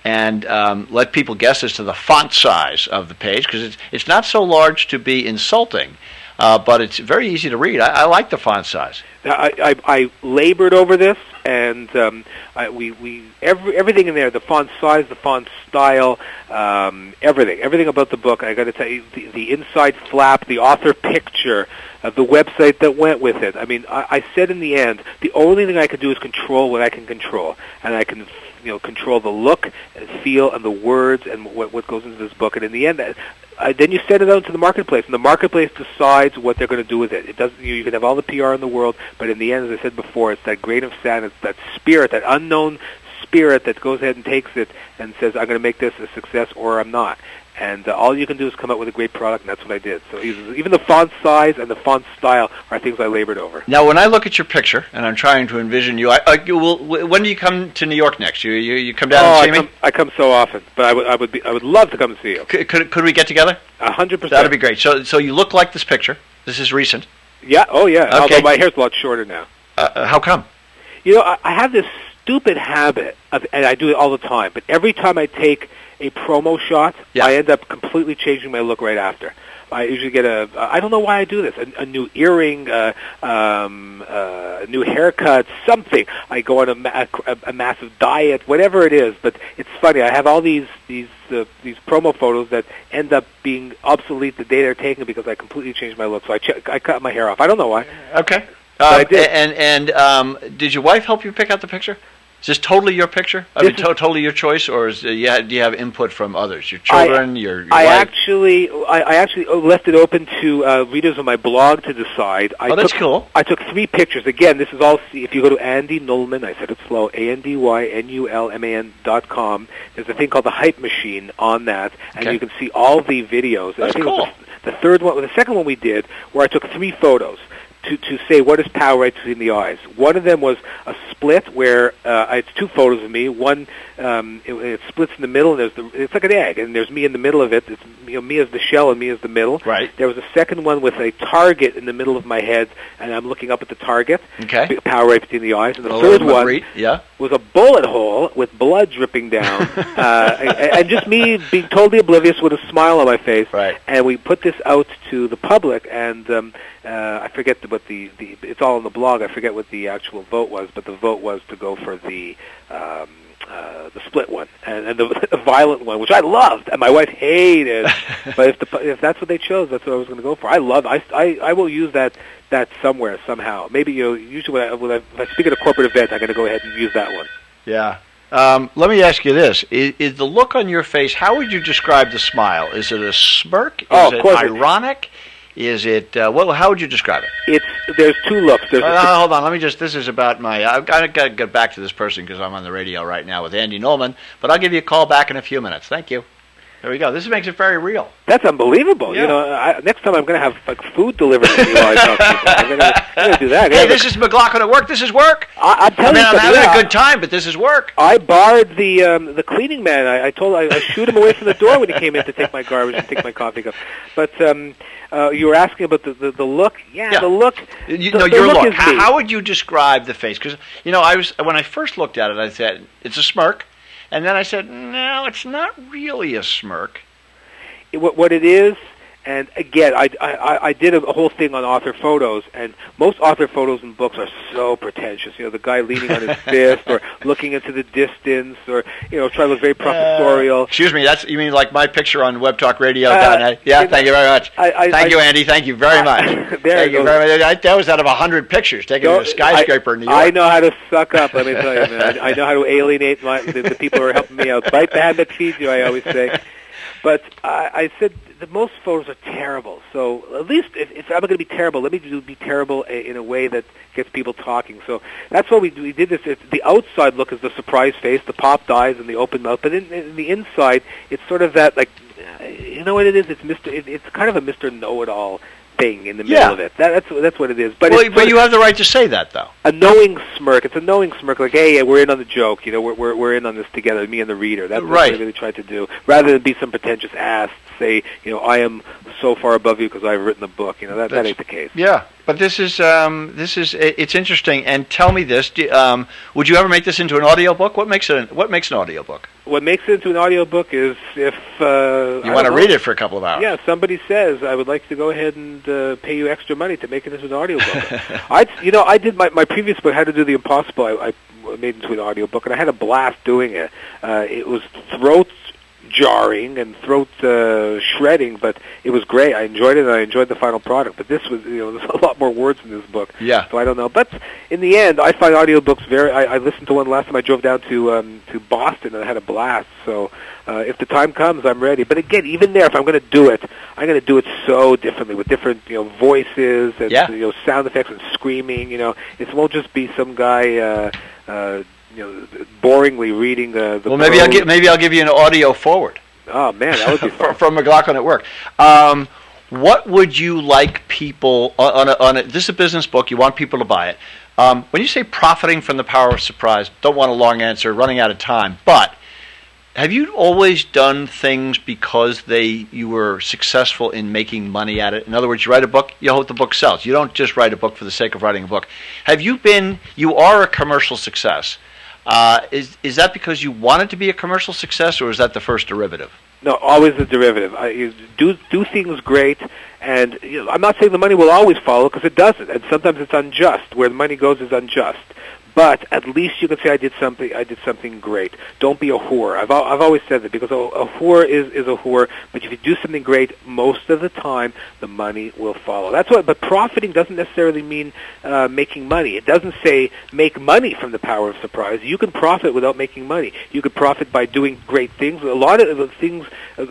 and um, let people guess as to the font size of the page because it's it's not so large to be insulting. Uh, but it's very easy to read. I, I like the font size. I, I, I labored over this, and um, I, we we every, everything in there, the font size, the font style, um, everything, everything about the book. I got to tell you, the, the inside flap, the author picture, uh, the website that went with it. I mean, I, I said in the end, the only thing I can do is control what I can control, and I can you know control the look and feel and the words and what what goes into this book. And in the end, uh, then you send it out to the marketplace, and the marketplace decides what they're going to do with it. It does. You, you can have all the PR in the world, but in the end, as I said before, it's that grain of sand, it's that spirit, that unknown spirit that goes ahead and takes it and says, "I'm going to make this a success, or I'm not." And uh, all you can do is come up with a great product, and that's what I did. So even the font size and the font style are things I labored over. Now, when I look at your picture, and I'm trying to envision you, I, I you will, when do you come to New York next? You you, you come down oh, and see I come, me? I come so often, but I would I would be I would love to come and see you. Could, could, could we get together? A hundred percent. That'd be great. So so you look like this picture. This is recent. Yeah. Oh yeah. Okay. Although my hair's a lot shorter now. Uh, how come? You know, I, I have this stupid habit, of, and I do it all the time. But every time I take a promo shot, Yeah. I end up completely changing my look right after. I usually get a, I don't know why I do this, a, a new earring, uh, um, uh, a new haircut, something. I go on a, a, a massive diet, whatever it is. But it's funny. I have all these these uh, these promo photos that end up being obsolete the day they're taken because I completely changed my look. So I ch- I cut my hair off. I don't know why. Okay. I Um, did. And and um, did your wife help you pick out the picture? Is this totally your picture? I This mean, to- totally your choice, or is, uh, you do you have input from others, your children, your, your I wife? actually, I, I actually left it open to uh, readers of my blog to decide. I Oh, that's took, cool. I took three pictures. Again, this is all. If you go to Andy Nulman, I said it slow. A N D Y N U L M A N dot com. There's a thing called the Hype Machine on that, and Okay. you can see all the videos. I That's cool. The, the third one, the second one we did, where I took three photos. To, to say what is power right between the eyes. One of them was a split where uh, it's two photos of me. One um, it, it splits in the middle, and there's the it's like an egg, and there's me in the middle of it. It's you know, me as the shell and me as the middle. Right. There was a second one with a target in the middle of my head, and I'm looking up at the target. Okay. Power right between the eyes. And the A third one yeah. was a bullet hole with blood dripping down, [LAUGHS] uh, and, and just me being totally oblivious with a smile on my face. Right. And we put this out to the public, and um, uh, I forget what the, the it's all on the blog. I forget what the actual vote was, but the vote was to go for the um, uh, the split one and, and the, [LAUGHS] the violent one, which I loved, and my wife hated. [LAUGHS] but if the if that's what they chose, that's what I was going to go for. I love. I, I I will use that that somewhere somehow. Maybe you know. Usually when I, when I, if I speak at a corporate event, I'm going to go ahead and use that one. Yeah. Um, let me ask you this: is, is, the look on your face? How would you describe the smile? Is it a smirk? Is oh, of it ironic? Is it? Uh, well, how would you describe it? It's there's two looks. There's uh, hold on, let me just. This is about my. I've got to get back to this person because I'm on the radio right now with Andy Nulman. But I'll give you a call back in a few minutes. Thank you. There we go. This makes it very real. That's unbelievable. Yeah. You know, I, next time I'm going to have like food delivered to me while I talk to you. I'm going to do that. Hey, this is McLaughlin at work. This is work. I, I'm I telling mean, you, I'm having yeah, a good time, but this is work. I barred the um, the cleaning man. I, I told I, I shooed him away from the door when he came in to take my garbage and take my coffee cup. But um, uh, you were asking about the, the, the look. Yeah, Yeah. the look. You the, know, the your look. look. How, how would you describe the face? Because you know, I was when I first looked at it, I said it's a smirk, and then I said, no, it's not really a smirk. what, what it is. And again, I, I, I did a whole thing on author photos, and most author photos and books are so pretentious. You know, the guy leaning on his [LAUGHS] fist, or looking into the distance, or you know, trying to look very professorial. Excuse me, that's you mean like my picture on WebTalkRadio? Uh, yeah, it- thank you very much. I- I- thank I- you, Andy. Thank you very [LAUGHS] much. There thank you very much. I, that was out of a hundred pictures taken in a skyscraper in New York. I know how to suck up. Let me tell you, man. I, I know how to alienate my, the, the people who are helping me out. Bite the hand that feeds you. I always say. But I, I said the most photos are terrible. So at least if, if I'm going to be terrible, let me do, be terrible in a way that gets people talking. So that's what we. We did this. It's, the outside look is the surprise face, the popped eyes, and the open mouth. But in, in the inside, it's sort of that like, you know what it is? It's Mister. It, it's kind of a Mister Know-it-all thing in the middle Yeah. of it. That, that's that's what it is. But well, but you have the right to say that, though. a knowing smirk. It's a knowing smirk, like, hey, we're in on the joke. You know, we're we're, we're in on this together, me and the reader. That's Right. what I really tried to do, rather than be some pretentious ass. Say, you know, I am so far above you because I've written a book. You know, that that ain't the case. Yeah, but this is um, this is it's interesting. And tell me this: do, um, Would you ever make this into an audiobook? What makes it? An, what makes an audiobook? What makes it into an audiobook is if uh, You want to read it for a couple of hours. Yeah, somebody says I would like to go ahead and uh, pay you extra money to make it into an audiobook. [LAUGHS] I, you know, I did my my previous book, How to Do the Impossible. I, I made into an audiobook, and I had a blast doing it. Uh, it was throat jarring and throat uh, shredding, but it was great. I enjoyed it, and I enjoyed the final product. But this was, you know, [LAUGHS] there's a lot more words in this book. Yeah. So I don't know. But in the end, I find audiobooks very. I, I listened to one last time I drove down to um, to Boston, and I had a blast. So uh, if the time comes, I'm ready. But again, even there, if I'm going to do it, I'm going to do it so differently with different, you know, voices and Yeah. you know, sound effects and screaming. You know, it won't just be some guy. Uh, uh, you know, boringly reading the. the Well, maybe I'll give maybe I'll give you an audio forward Oh man, that would be from, [LAUGHS] fun. from McLaughlin at work. Um, what would you like people on on a, on a, this is a business book? You want people to buy it. Um, when you say profiting from the power of surprise, don't want a long answer, running out of time. But have you always done things because they you were successful in making money at it? In other words, you write a book, you hope the book sells. You don't just write a book for the sake of writing a book. Have you been? You are a commercial success. Uh, is is that because you wanted to be a commercial success, or is that the first derivative? No, always the derivative. I, do do things great, and you know, I'm not saying the money will always follow because it doesn't, and sometimes it's unjust. Where the money goes is unjust. But at least you can say I did something. I did something great. Don't be a whore. I've al- I've always said that because a, a whore is is a whore. But if you do something great, most of the time the money will follow. That's what. But profiting doesn't necessarily mean uh, making money. It doesn't say make money from the power of surprise. You can profit without making money. You could profit by doing great things. A lot of the things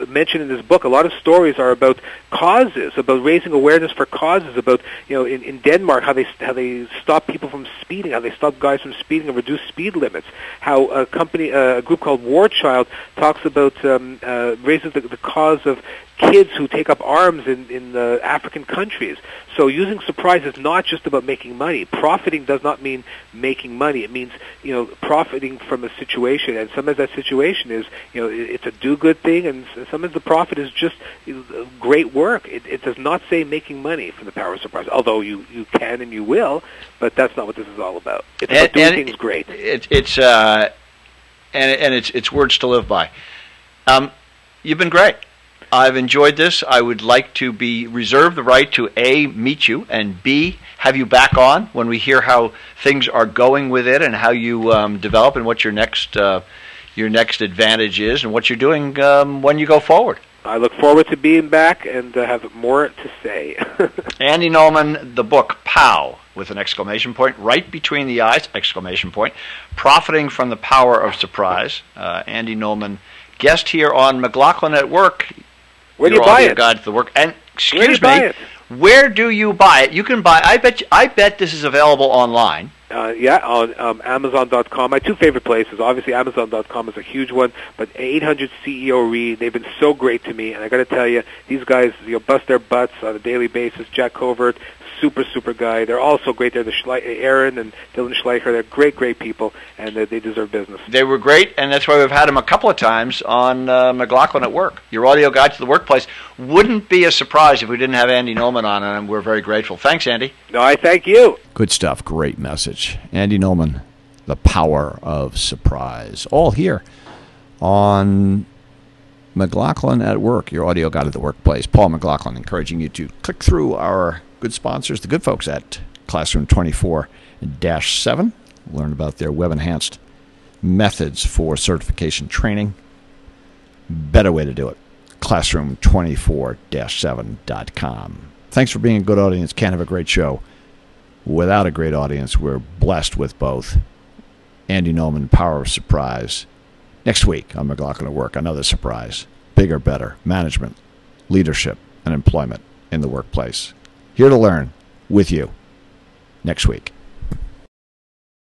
mentioned in this book, a lot of stories are about causes, about raising awareness for causes, about you know in, in Denmark how they how they stop people from speeding, how they stop guys from speeding and reduce speed limits. How a company, a group called War Child, talks about um, uh, raises the, the cause of kids who take up arms in in uh, African countries. So using surprise is not just about making money. Profiting does not mean making money. It means you know profiting from a situation, and sometimes that situation is you know it- it's a do-good thing, and sometimes the profit is just great work. It, it does not say making money from the power of surprise, although you you can and you will, but that's not what this is all about. It's about doing things great. It, it's uh, and and it's it's words to live by. Um, you've been great. I've enjoyed this. I would like to be reserve the right to a meet you and b have you back on when we hear how things are going with it and how you um, develop and what your next uh, your next advantage is and what you're doing um, when you go forward. I look forward to being back and uh, have more to say. [LAUGHS] Andy Nulman, the book Pow with an exclamation point right between the eyes, exclamation point, profiting from the power of surprise. Uh, Andy Nulman, guest here on McLaughlin at Work. Where do you buy it? To the work. And excuse Where do you me, where do you buy it? You can buy. I bet. You, I bet this is available online. Uh, yeah, on um, Amazon.com. My two favorite places, obviously Amazon.com is a huge one, but 800 CEO Read, they've been so great to me, and I got to tell you, these guys, you know, bust their butts on a daily basis. Jack Covert, super, super guy. They're all so great. They're the Schle- Aaron and Dylan Schleicher. They're great, great people, and they, they deserve business. They were great, and that's why we've had them a couple of times on uh, McLaughlin at Work. Your audio guide to the workplace wouldn't be a surprise if we didn't have Andy Nulman on, and we're very grateful. Thanks, Andy. No, I thank you. Good stuff. Great message. Andy Nulman, The Power of Surprise. All here on McLaughlin at Work, your audio guide to the workplace. Paul McLaughlin encouraging you to click through our good sponsors, the good folks at Classroom 24 7. Learn about their web enhanced methods for certification training. Better way to do it. Classroom24 7.com. Thanks for being a good audience. Can't have a great show without a great audience. We're blessed with both. Andy Nulman, Power of Surprise. Next week on McLaughlin at Work, another surprise. Bigger, better, management, leadership, and employment in the workplace. Here to learn with you next week.